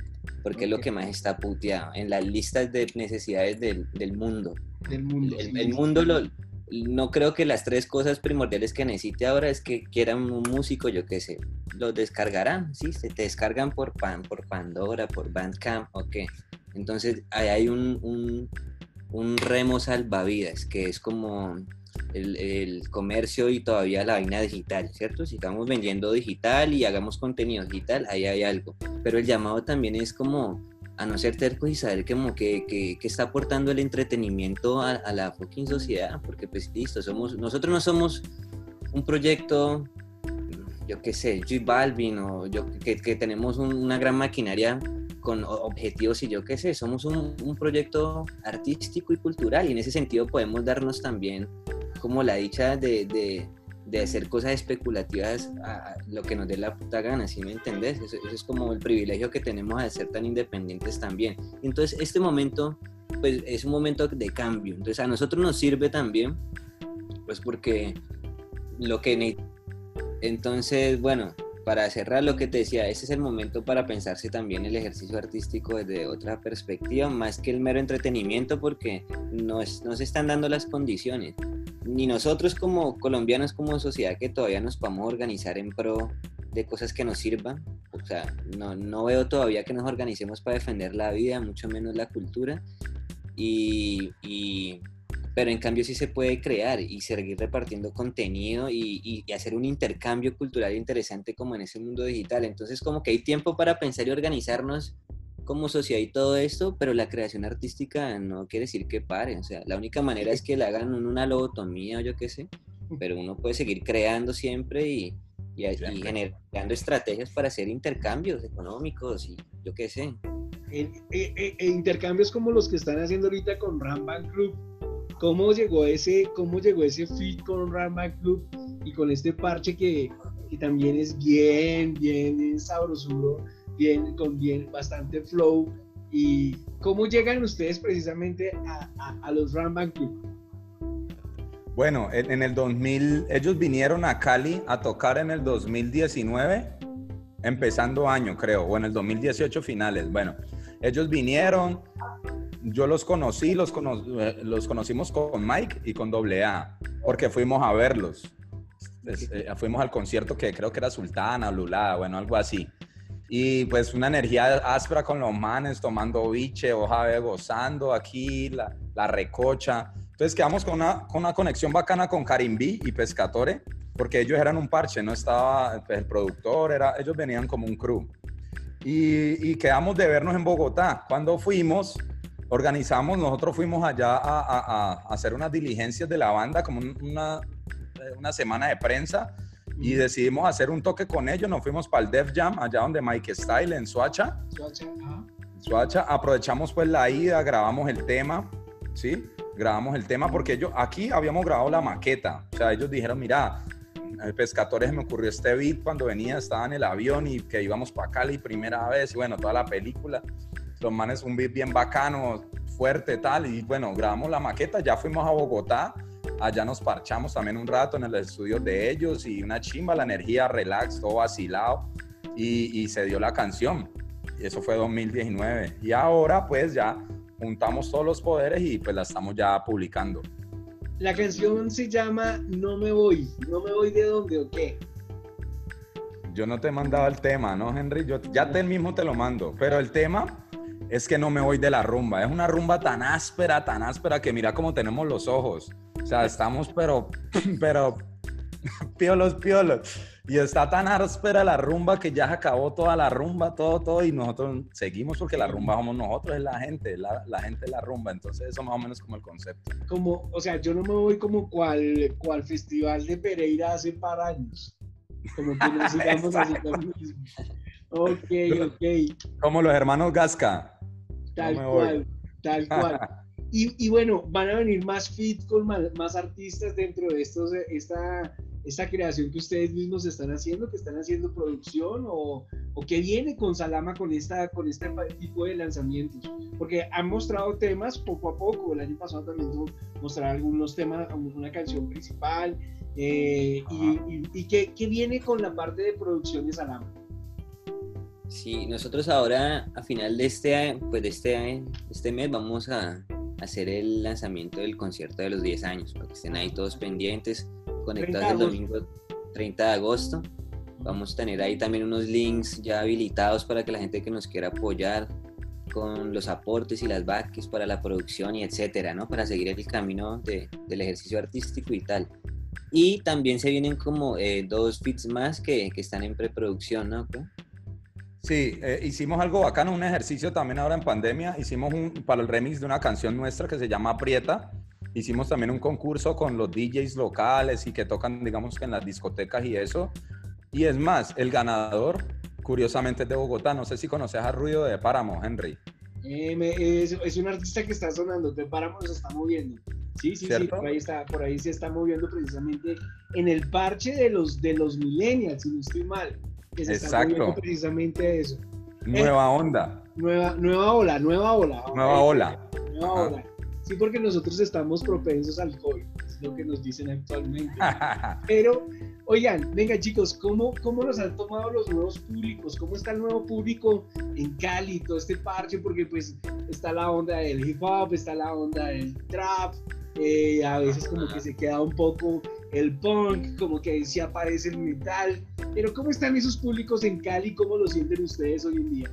porque es lo que más está puteado en las listas de necesidades del, del mundo. Del mundo. El, el mundo lo, no creo que las tres cosas primordiales que necesite ahora es que quieran un músico, yo qué sé, lo descargarán, sí, se te descargan por pan, por Pandora, por Bandcamp, ok. Entonces ahí hay un, un, un remo salvavidas, que es como el, comercio y todavía la vaina digital, ¿cierto? Si estamos vendiendo digital y hagamos contenido digital, ahí hay algo. Pero el llamado también es como a no ser tercos y saber como que, que, que, está aportando el entretenimiento a, a, la fucking sociedad, porque pues listo, somos, nosotros no somos un proyecto, yo qué sé, J Balvin o yo, que, que tenemos un, una gran maquinaria con objetivos y yo qué sé, somos un, proyecto artístico y cultural y en ese sentido podemos darnos también como la dicha de, de, hacer cosas especulativas a lo que nos dé la puta gana, ¿sí me entendés? Eso, es como el privilegio que tenemos de ser tan independientes también. Entonces, este momento, pues es un momento de cambio. Entonces, a nosotros nos sirve también, pues porque lo que... Entonces, bueno, para cerrar lo que te decía, ese es el momento para pensarse también el ejercicio artístico desde otra perspectiva, más que el mero entretenimiento, porque no, es, se están dando las condiciones. Ni nosotros como colombianos, como sociedad, que todavía nos podamos organizar en pro de cosas que nos sirvan. O sea, no, veo todavía que nos organicemos para defender la vida, mucho menos la cultura. Y pero en cambio sí se puede crear y seguir repartiendo contenido y, y, y, hacer un intercambio cultural interesante como en ese mundo digital. Entonces como que hay tiempo para pensar y organizarnos como sociedad y todo esto, pero la creación artística no quiere decir que pare. O sea, la única manera es que le hagan una lobotomía o yo qué sé, pero uno puede seguir creando siempre y, y, y generando estrategias para hacer intercambios económicos y yo qué sé. En, en, en, intercambios como los que están haciendo ahorita con Ramban Group, cómo llegó ese, cómo llegó ese fit con Rama Club y con este parche que, que, también es bien, bien sabrosuro, bien, con bien, bastante flow. ¿Y cómo llegan ustedes precisamente a, a, a los Rama Club? Bueno, en, en, el 2000, ellos vinieron a Cali a tocar en el 2019, empezando año creo, o en el 2018 finales. Bueno, ellos vinieron, yo los conocí, los, cono los conocimos con Mike y con AA, porque fuimos a verlos. Es, eh, fuimos al concierto que creo que era Sultana, Lulada, bueno, algo así. Y pues una energía áspera con los manes, tomando biche, hoja gozando aquí, la, la, recocha. Entonces quedamos con una, con una conexión bacana con Karimbi y Pescatore, porque ellos eran un parche, no estaba pues, el productor, era, ellos venían como un crew. Y, y quedamos de vernos en Bogotá. Cuando fuimos, organizamos, nosotros fuimos allá a, a, a, hacer unas diligencias de la banda, como una, una semana de prensa, y decidimos hacer un toque con ellos. Nos fuimos para el Def Jam, allá donde Mike Style, en Suacha. Suacha, Suacha. Aprovechamos pues la ida, grabamos el tema, ¿sí? Grabamos el tema porque ellos, aquí habíamos grabado la maqueta. O sea, ellos dijeron, mira, Pescadores me ocurrió este beat cuando venía, estaba en el avión y que íbamos para Cali primera vez, y bueno, toda la película los manes un beat bien bacano, fuerte tal, y bueno, grabamos la maqueta, ya fuimos a Bogotá, allá nos parchamos también un rato en el estudio de ellos y una chimba, la energía, relax, todo vacilado, y, y se dio la canción. Y eso fue 2019. Y ahora pues ya juntamos todos los poderes y pues la estamos ya publicando. La canción se llama No me voy, no me voy de dónde o qué. Yo no te he mandado el tema, ¿no, Henry? Yo ya te mismo te lo mando, pero el tema es que no me voy de la rumba. Es una rumba tan áspera, tan áspera que mira cómo tenemos los ojos. O sea, estamos pero, pero, piolos, piolos. Y está tan áspera la rumba que ya acabó toda la rumba, todo, todo, y nosotros seguimos porque la rumba somos nosotros, es la gente, la, la gente es la rumba. Entonces, eso más o menos como el concepto. Como, o sea, yo no me voy como cual, cual festival de Pereira hace par años. Como que nos sigamos así mismo. Ok, ok. Como los hermanos Gasca. Tal no cual, tal cual. Y, bueno, van a venir más fit con más, artistas dentro de estos, esta, esta creación que ustedes mismos están haciendo, que están haciendo producción o, o que viene con Salama con, esta, con este tipo de lanzamientos. Porque han mostrado temas poco a poco. El año pasado también mostraron algunos temas, una canción principal. Eh, y, y, que, que viene con la parte de producción de Salama. Sí, nosotros ahora a final de este, pues de este, este mes vamos a hacer el lanzamiento del concierto de los 10 años, para que estén ahí todos pendientes, conectados el domingo 30 de agosto. Vamos a tener ahí también unos links ya habilitados para que la gente que nos quiera apoyar con los aportes y las backings para la producción y etcétera, ¿no? Para seguir el camino de, del ejercicio artístico y tal. Y también se vienen como eh, dos fits más que, que, están en preproducción, ¿no? Sí, eh, hicimos algo bacano, un ejercicio también ahora en pandemia. Hicimos un, para el remix de una canción nuestra que se llama Aprieta. Hicimos también un concurso con los DJs locales y que tocan, digamos que en las discotecas y eso. Y es más, el ganador, curiosamente, es de Bogotá. No sé si conoces a Ruido de Páramo, Henry. Eh, es, un artista que está sonando, de Páramo se está moviendo. Sí, sí, sí, por ahí, está, por ahí se está moviendo precisamente en el parche de los, de los millennials, si no estoy mal. Exacto. precisamente eso. Nueva eh, onda. Nueva, nueva ola, nueva ola. Nueva ola. Nueva ola. Sí, porque nosotros estamos propensos al COVID, es lo que nos dicen actualmente. Pero, oigan, venga chicos, ¿cómo, ¿cómo nos han tomado los nuevos públicos? ¿Cómo está el nuevo público en Cali, todo este parche? Porque pues está la onda del hip hop, está la onda del trap, eh, a veces como que se queda un poco el punk, como que ahí sí aparece el metal. Pero ¿cómo están esos públicos en Cali? ¿Cómo lo sienten ustedes hoy en día?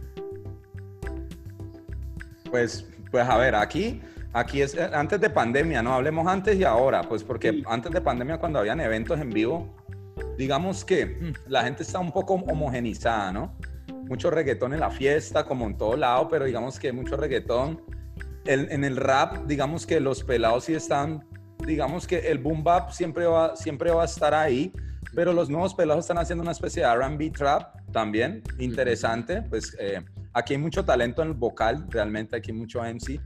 Pues, pues a ver, aquí, aquí es eh, antes de pandemia, no hablemos antes y ahora, pues porque antes de pandemia cuando habían eventos en vivo, digamos que mm, la gente está un poco homogenizada, ¿no? Mucho reggaetón en la fiesta, como en todo lado, pero digamos que mucho reggaetón. en el rap, digamos que los pelados sí están digamos que el boom bap siempre va, siempre va a estar ahí, pero los nuevos pelados están haciendo una especie de RB trap también, interesante. Pues eh, aquí hay mucho talento en el vocal, realmente aquí hay mucho MC.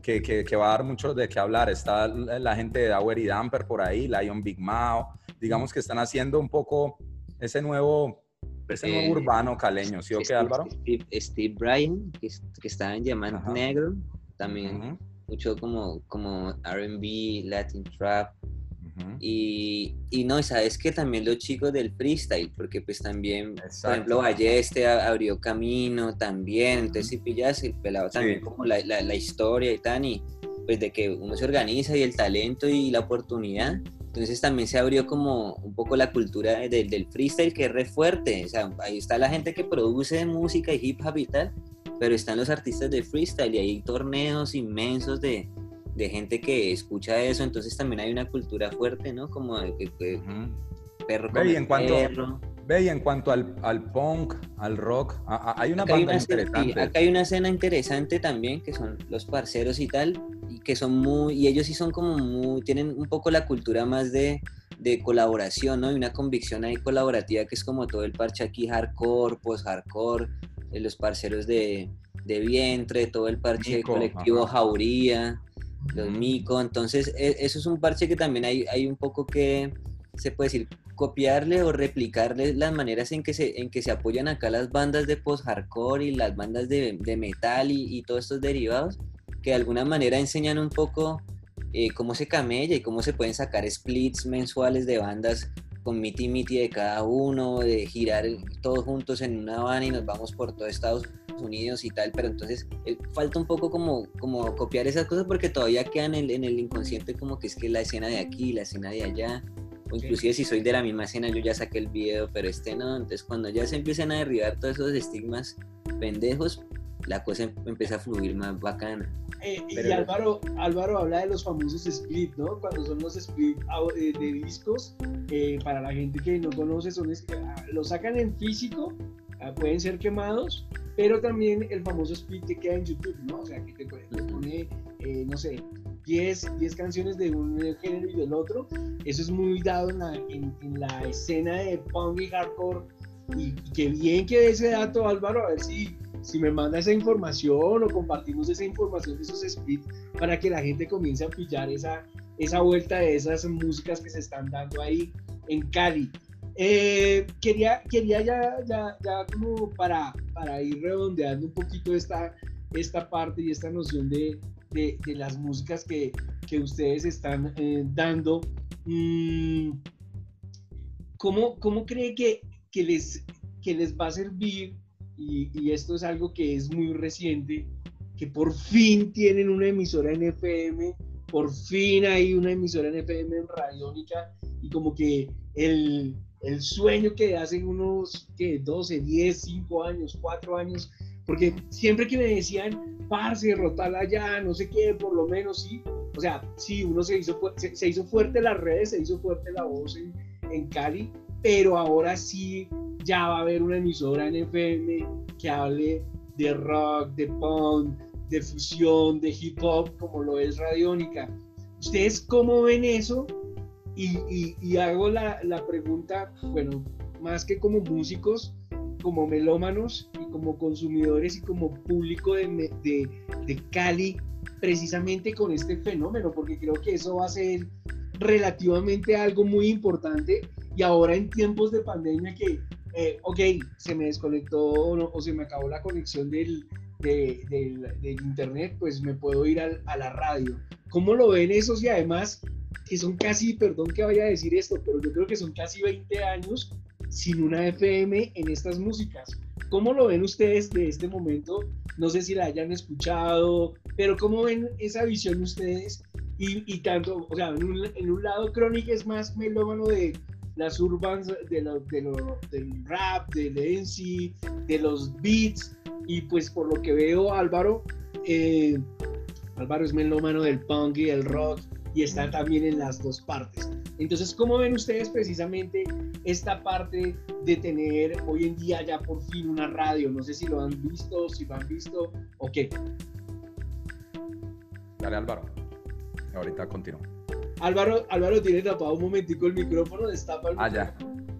Que, que, va a dar mucho de qué hablar. Está la gente de Dower y Damper por ahí, Lion Big Mao. Digamos que están haciendo un poco ese nuevo, ese nuevo eh, urbano caleño, ¿sí o qué, Álvaro? Steve, Bryan, que, que está en Diamante Negro, también mucho como, como RB, Latin Trap. y, y, no, sabes que también los chicos del freestyle, porque pues también, por ejemplo, Balleste abrió camino también, entonces si pillas el pelado también como la, la, historia y tal, y pues de que uno se organiza y el talento y la oportunidad, entonces también se abrió como un poco la cultura del freestyle que es re fuerte, o sea, ahí está la gente que produce música y hip hop y tal, pero están los artistas de freestyle y hay torneos inmensos de, de gente que escucha eso, entonces también hay una cultura fuerte, ¿no? Como de que, perro ve, y en cuanto, Ve, y en cuanto al, al punk, al rock, hay una banda interesante. acá hay una escena interesante también, que son los parceros y tal, y que son muy, y ellos sí son como muy, tienen un poco la cultura más de, de colaboración, ¿no? Y una convicción ahí colaborativa que es como todo el parche aquí hardcore, post-hardcore, los parceros de, de vientre, todo el parche colectivo Jauría, los Mico. Entonces, e, eso es un parche que también hay, hay un poco que, se puede decir, copiarle o replicarle las maneras en que se, en que se apoyan acá las bandas de post-hardcore y las bandas de, de metal y, y, todos estos derivados, que de alguna manera enseñan un poco eh, cómo se camella y cómo se pueden sacar splits mensuales de bandas con miti miti de cada uno, de girar todos juntos en una van y nos vamos por todo Estados Unidos y tal, pero entonces eh, falta un poco como, como copiar esas cosas porque todavía quedan en, en, el inconsciente como que es que la escena de aquí, la escena de allá, o inclusive si soy de la misma escena yo ya saqué el video, pero este no, entonces cuando ya se empiezan a derribar todos esos estigmas pendejos, la cosa em, empieza a fluir más bacana. Eh, y Álvaro, Álvaro habla de los famosos split, ¿no? Cuando son los split eh, de discos, eh, para la gente que no conoce, son ah, los sacan en físico, ah, pueden ser quemados, pero también el famoso split que queda en YouTube, ¿no? O sea, que te, pone, no sé, 10, 10 canciones de un género y del otro. Eso es muy dado en la, en, la escena de punk y hardcore. Y, y que bien que ese dato, Álvaro, a ver si si me manda esa información o compartimos esa información de esos splits para que la gente comience a pillar esa, esa vuelta de esas músicas que se están dando ahí en Cali. Eh, quería, quería ya, ya, ya como para, para ir redondeando un poquito esta, esta parte y esta noción de, de, las músicas que, que ustedes están eh, dando. Mm, ¿cómo, ¿Cómo cree que, que, les, que les va a servir? Y, y, esto es algo que es muy reciente, que por fin tienen una emisora en FM, por fin hay una emisora en FM en Radiónica, y como que el, el sueño que hacen unos que 12, 10, 5 años, 4 años, porque siempre que me decían, parce, rotala ya, no sé qué, por lo menos sí, o sea, sí, uno se hizo, se, se hizo fuerte las redes, se hizo fuerte la voz en, en Cali, pero ahora sí ya va a haber una emisora en FM que hable de rock, de punk, de fusión, de hip hop, como lo es Radiónica. ¿Ustedes cómo ven eso? Y, hago la, pregunta, bueno, más que como músicos, como melómanos y como consumidores y como público de, de, Cali, precisamente con este fenómeno, porque creo que eso va a ser relativamente algo muy importante y ahora en tiempos de pandemia que, eh, ok, se me desconectó o, se me acabó la conexión del, del, internet, pues me puedo ir a la radio. ¿Cómo lo ven esos y además que son casi, perdón que vaya a decir esto, pero yo creo que son casi 20 años sin una FM en estas músicas. ¿Cómo lo ven ustedes de este momento? No sé si la hayan escuchado, pero ¿cómo ven esa visión ustedes? Y, tanto, o sea, en un, lado Crónica es más melómano de las urbans, de lo, del rap, del NC, de los beats, y pues por lo que veo Álvaro, eh, Álvaro es melómano del punk y del rock, y está también en las dos partes. Entonces, ¿cómo ven ustedes precisamente esta parte de tener hoy en día ya por fin una radio? No sé si lo han visto, si lo han visto o qué. Dale Álvaro, ahorita continúo. Álvaro, Álvaro tiene tapado un momentico el micrófono, destapa el Ah, ya.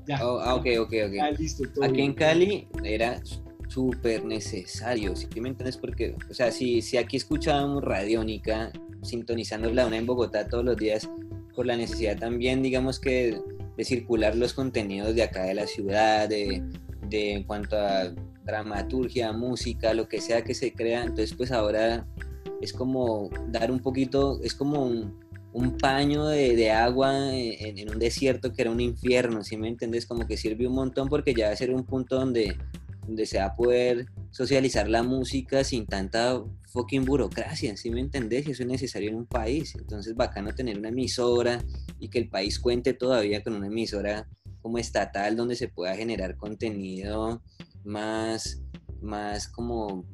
ya. Oh, ah, ok, ok, ok. Ah, listo, Aquí en Cali era súper necesario, ¿sí me entiendes? Porque, o sea, si, si aquí escuchábamos Radiónica, sintonizando la una en Bogotá todos los días por la necesidad también, digamos que, de circular los contenidos de acá de la ciudad, de, de en cuanto a dramaturgia, música, lo que sea que se crea. Entonces, pues ahora es como dar un poquito, es como un, un paño de, agua en, un desierto que era un infierno, ¿sí me entiendes? Como que sirve un montón porque ya va a ser un punto donde, donde se va a poder socializar la música sin tanta fucking burocracia, ¿sí me entendés? Eso es necesario en un país. Entonces, bacano tener una emisora y que el país cuente todavía con una emisora como estatal donde se pueda generar contenido más, más como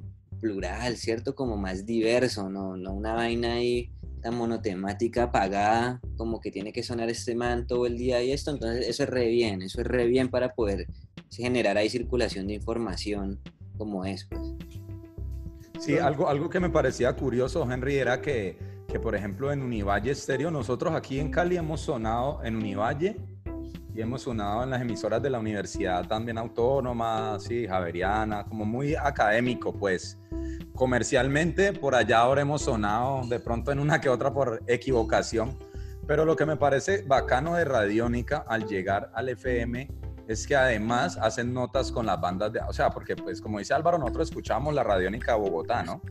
plural, ¿cierto? Como más diverso, no, no una vaina ahí tan monotemática apagada, como que tiene que sonar este man todo el día y esto. Entonces, eso es re bien, eso es re bien para poder generar ahí circulación de información como es, pues. Sí, algo, algo que me parecía curioso, Henry, era que, que, por ejemplo, en Univalle Stereo, nosotros aquí en Cali hemos sonado en Univalle y hemos sonado en las emisoras de la universidad también autónoma, sí, javeriana, como muy académico, pues. Comercialmente, por allá ahora hemos sonado de pronto en una que otra por equivocación, pero lo que me parece bacano de Radiónica al llegar al FM es que además hacen notas con las bandas de, o sea, porque pues como dice Álvaro, nosotros escuchamos la Radiónica de Bogotá, ¿no?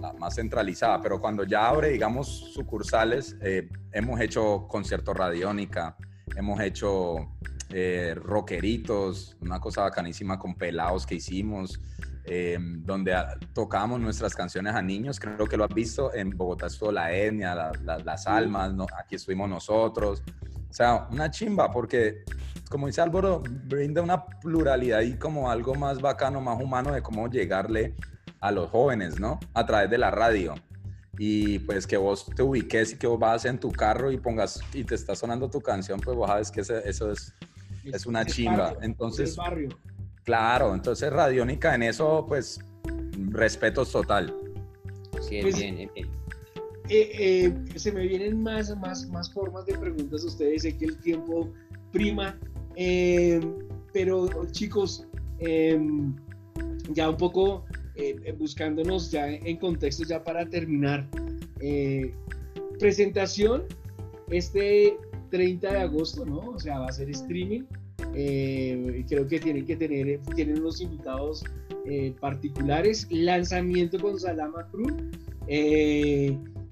La más centralizada, pero cuando ya abre, digamos, sucursales, eh, hemos hecho conciertos Radiónica, hemos hecho eh, rockeritos, una cosa bacanísima con pelados que hicimos, eh, donde tocábamos nuestras canciones a niños, creo que lo has visto, en Bogotá estuvo la etnia, las almas, ¿no? aquí estuvimos nosotros, o sea, una chimba, porque como dice Álvaro, brinda una pluralidad y como algo más bacano, más humano de cómo llegarle a los jóvenes, ¿no? A través de la radio. Y pues que vos te ubiques y que vos vas en tu carro y pongas y te está sonando tu canción, pues vos sabes que eso es, es una chimba. entonces. Claro, entonces Radiónica en eso, pues, respeto total. Sí, pues, bien, bien. Eh, eh, se me vienen más, más, más formas de preguntas a ustedes. Sé que el tiempo prima, eh, pero chicos, ya un poco eh, buscándonos ya en contexto ya para terminar. presentación este 30 de agosto, ¿no? O sea, va a ser streaming. Creo que tienen que tener, tienen unos invitados particulares. Lanzamiento con Salama Cruz.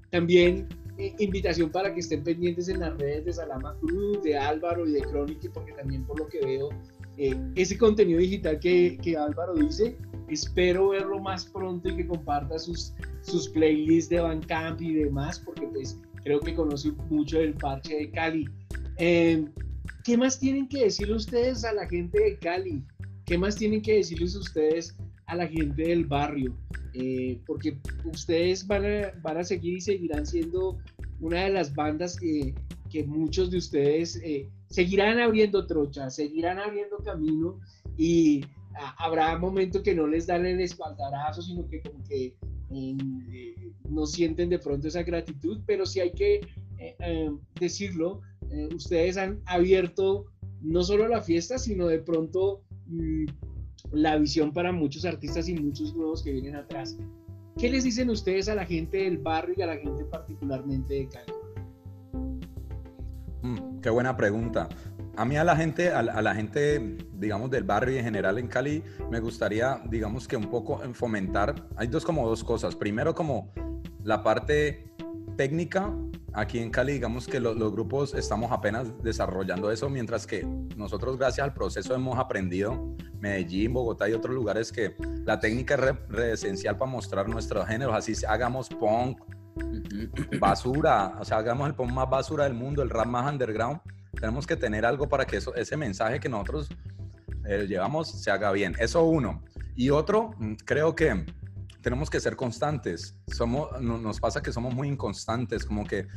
también eh, invitación para que estén pendientes en las redes de Salama Cruz, de Álvaro y de Chronicle, porque también por lo que veo, eh, ese contenido digital que, que, Álvaro dice, espero verlo más pronto y que comparta sus, sus playlists de Bandcamp y demás, porque pues creo que conoce mucho del parche de Cali. Em, ¿Qué más tienen que decirle ustedes a la gente de Cali? ¿Qué más tienen que decirles ustedes a la gente del barrio? Eh, porque ustedes van a, van a seguir y seguirán siendo una de las bandas que, que muchos de ustedes eh, seguirán abriendo trocha, seguirán abriendo camino y habrá momentos que no les dan el espaldarazo, sino que como que eh, no sienten de pronto esa gratitud, pero sí hay que decirlo, ustedes han abierto no solo la fiesta, sino de pronto mm, la visión para muchos artistas y muchos nuevos que vienen atrás. ¿Qué les dicen ustedes a la gente del barrio y a la gente particularmente de Cali? Mm, qué buena pregunta. A mí a la gente, a, la gente, digamos, del barrio y en general en Cali, me gustaría, digamos, que un poco fomentar, hay dos como dos cosas. Primero como la parte técnica aquí en Cali, digamos que los, grupos estamos apenas desarrollando eso, mientras que nosotros gracias al proceso hemos aprendido, Medellín, Bogotá y otros lugares, que la técnica es re, esencial para mostrar nuestros géneros, así hagamos punk, basura, o sea, hagamos el punk más basura del mundo, el rap más underground, tenemos que tener algo para que eso, ese mensaje que nosotros eh, llevamos se haga bien. Eso uno. Y otro, mm, creo que tenemos que ser constantes. Somos, nos pasa que somos muy inconstantes, como que,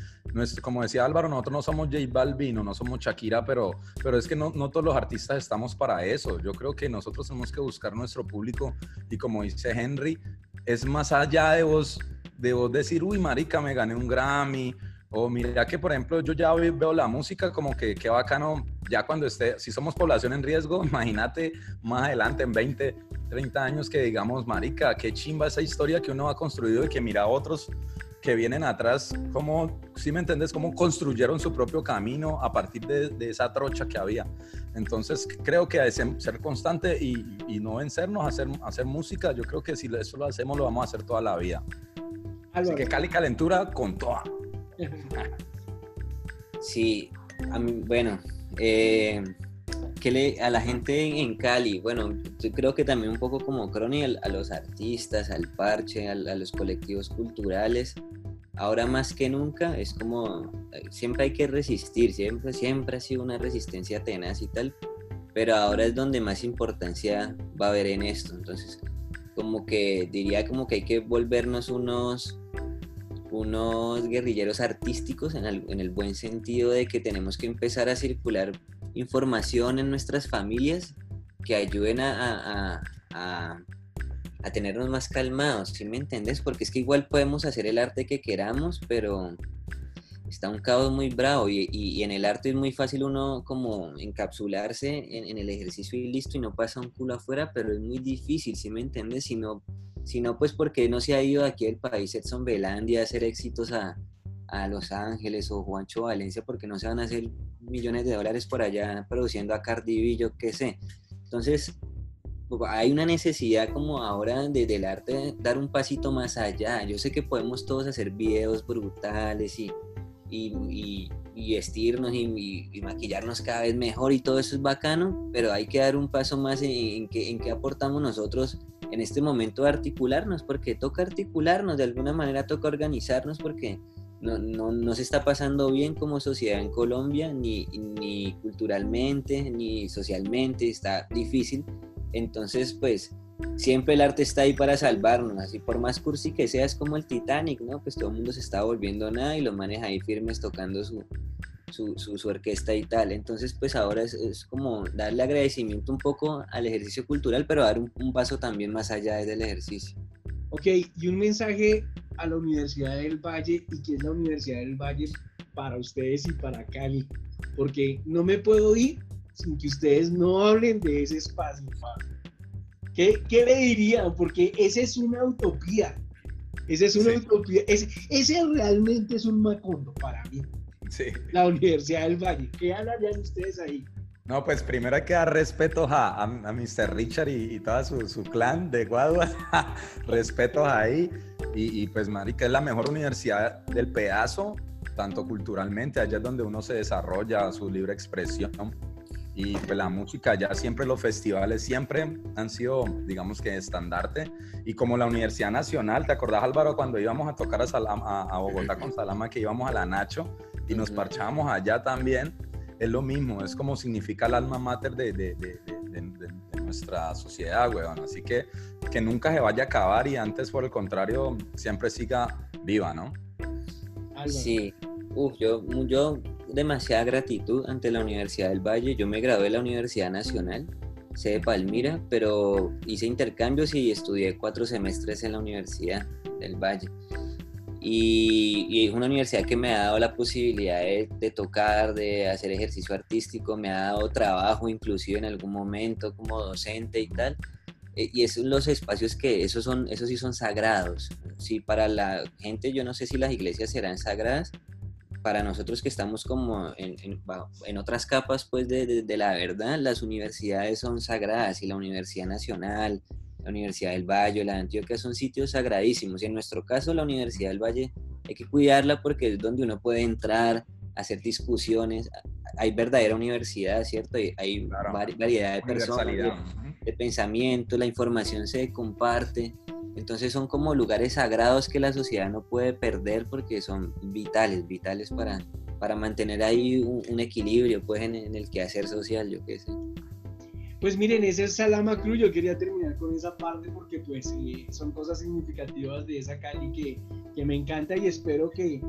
como decía Álvaro, nosotros no somos J Balvin no somos Shakira, pero, pero es que no, no, todos los artistas estamos para eso. Yo creo que nosotros tenemos que buscar nuestro público y como dice Henry, es más allá de vos, de vos decir, uy, marica, me gané un Grammy, o mira que, por ejemplo, yo ya veo la música como que qué bacano, ya cuando esté, si somos población en riesgo, imagínate más adelante, en 20, 30 años, que digamos, marica, qué chimba esa historia que uno ha construido y que mira a otros que vienen atrás, como, si me entiendes, cómo construyeron su propio camino a partir de, esa trocha que había. Entonces, creo que ser constante y, y, no vencernos a hacer, a hacer música, yo creo que si eso lo hacemos, lo vamos a hacer toda la vida. Así que Cali Calentura con toda. Sí, bueno, eh, que le, a la gente en Cali, bueno, yo creo que también un poco como Crony, a, los artistas, al parche, a, los colectivos culturales, ahora más que nunca es como, siempre hay que resistir, siempre, siempre ha sido una resistencia tenaz y tal, pero ahora es donde más importancia va a haber en esto, entonces como que diría como que hay que volvernos unos unos guerrilleros artísticos en el, buen sentido de que tenemos que empezar a circular información en nuestras familias que ayuden a, a, tenernos más calmados, ¿sí me entiendes? Porque es que igual podemos hacer el arte que queramos, pero está un caos muy bravo y, en el arte es muy fácil uno como encapsularse en, en, el ejercicio y listo y no pasa un culo afuera, pero es muy difícil, ¿sí me entiendes? Si no sino pues porque no se ha ido aquí del país Edson Belandia a hacer éxitos a, a Los Ángeles o Juancho Valencia porque no se van a hacer millones de dólares por allá produciendo a Cardi B, yo qué sé. Entonces, pues, hay una necesidad como ahora de, del arte dar un pasito más allá. Yo sé que podemos todos hacer videos brutales y, y, y, vestirnos y, maquillarnos cada vez mejor y todo eso es bacano, pero hay que dar un paso más en, en que, en que aportamos nosotros en este momento articularnos, porque toca articularnos, de alguna manera toca organizarnos, porque no, no, se está pasando bien como sociedad en Colombia, ni, ni culturalmente, ni socialmente, está difícil. Entonces, pues, siempre el arte está ahí para salvarnos, así por más cursi que sea, es como el Titanic, ¿no? Pues todo el mundo se está volviendo nada y lo maneja ahí firmes tocando su, su, su, orquesta y tal. Entonces, pues ahora es, es, como darle agradecimiento un poco al ejercicio cultural, pero dar un, paso también más allá del ejercicio. Ok, y un mensaje a la Universidad del Valle y qué es la Universidad del Valle para ustedes y para Cali, porque no me puedo ir sin que ustedes no hablen de ese espacio. ¿Qué, ¿Qué, le dirían? Porque esa es una utopía. Esa es una utopía. Ese, ese, realmente es un macondo para mí. Sí. La Universidad del Valle. ¿Qué hablarían ustedes ahí? No, pues primero hay que dar respetos a, a, Mr. Richard y, y todo su, su, clan de Guaduas. respetos ahí. Y, y, pues, marica, es la mejor universidad del pedazo, tanto culturalmente, allá es donde uno se desarrolla su libre expresión. Y pues la música, ya siempre los festivales siempre han sido, digamos que, estandarte. Y como la Universidad Nacional, ¿te acordás Álvaro cuando íbamos a tocar a, Salama, a, a Bogotá con Salama, que íbamos a la Nacho y nos parchábamos allá también? es lo mismo, es como significa el alma mater de, de, de, de nuestra sociedad, weón. Así que que nunca se vaya a acabar y antes, por el contrario, siempre siga viva, ¿no? Sí, Uf, yo, yo demasiada gratitud ante la Universidad del Valle. Yo me gradué de la Universidad Nacional, sé de Palmira, pero hice intercambios y estudié cuatro semestres en la Universidad del Valle. Y, es una universidad que me ha dado la posibilidad de, tocar, de hacer ejercicio artístico, me ha dado trabajo inclusive en algún momento como docente y tal. Eh, y esos son los espacios que, esos, son, esos sí son sagrados. Sí, para la gente, yo no sé si las iglesias serán sagradas, para nosotros que estamos como en, en, otras capas pues de, de, la verdad, las universidades son sagradas y la Universidad Nacional, la Universidad del Valle, la de Antioquia son sitios sagradísimos. Y en nuestro caso, la Universidad del Valle hay que cuidarla porque es donde uno puede entrar, hacer discusiones. Hay verdadera universidad, ¿cierto? Hay variedad de personas, de, pensamiento, la información se comparte. Entonces son como lugares sagrados que la sociedad no puede perder porque son vitales, vitales para, para mantener ahí un, equilibrio pues en, en el quehacer social, yo qué sé. Pues miren, ese es Salama Cruz. Yo quería terminar con esa parte porque pues eh, son cosas significativas de esa Cali que, que, me encanta y espero que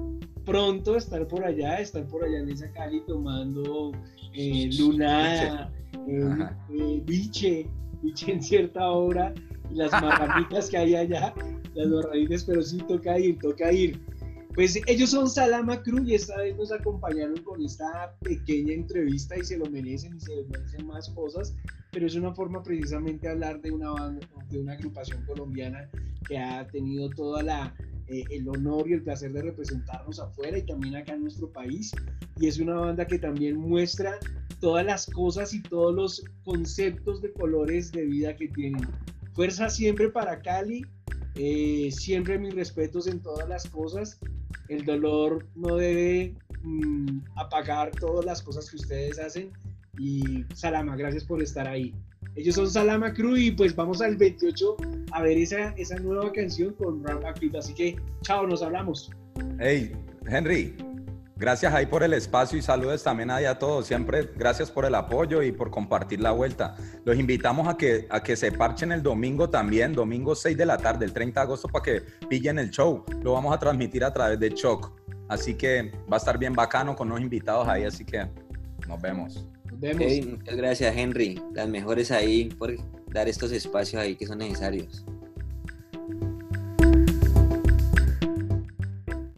pronto estar por allá, estar por allá en esa Cali tomando eh, luna, eh, biche, biche en cierta hora y las marranitas que hay allá, las marranitas, pero sí toca ir, toca ir. Pues ellos son Salama Cruz y esta vez nos acompañaron con esta pequeña entrevista y se lo merecen y se merecen más cosas, pero es una forma precisamente de hablar de una banda, de una agrupación colombiana que ha tenido toda la eh, el honor y el placer de representarnos afuera y también acá en nuestro país. Y es una banda que también muestra todas las cosas y todos los conceptos de colores de vida que tienen. Fuerza siempre para Cali, eh, siempre mis respetos en todas las cosas el dolor no debe mm, apagar todas las cosas que ustedes hacen. Y Salama, gracias por estar ahí. Ellos son Salama Crew y pues vamos al 28 a ver esa, esa nueva canción con Rama Crew. Así que, chao, nos hablamos. Hey, Henry, Gracias ahí por el espacio y saludos también ahí a todos. Siempre gracias por el apoyo y por compartir la vuelta. Los invitamos a que, a que se parchen el domingo también, domingo 6 de la tarde, el 30 de agosto, para que pillen el show. Lo vamos a transmitir a través de Choc. Así que va a estar bien bacano con los invitados ahí, así que nos vemos. Muchas gracias, Henry. Las mejores ahí por dar estos espacios ahí que son necesarios.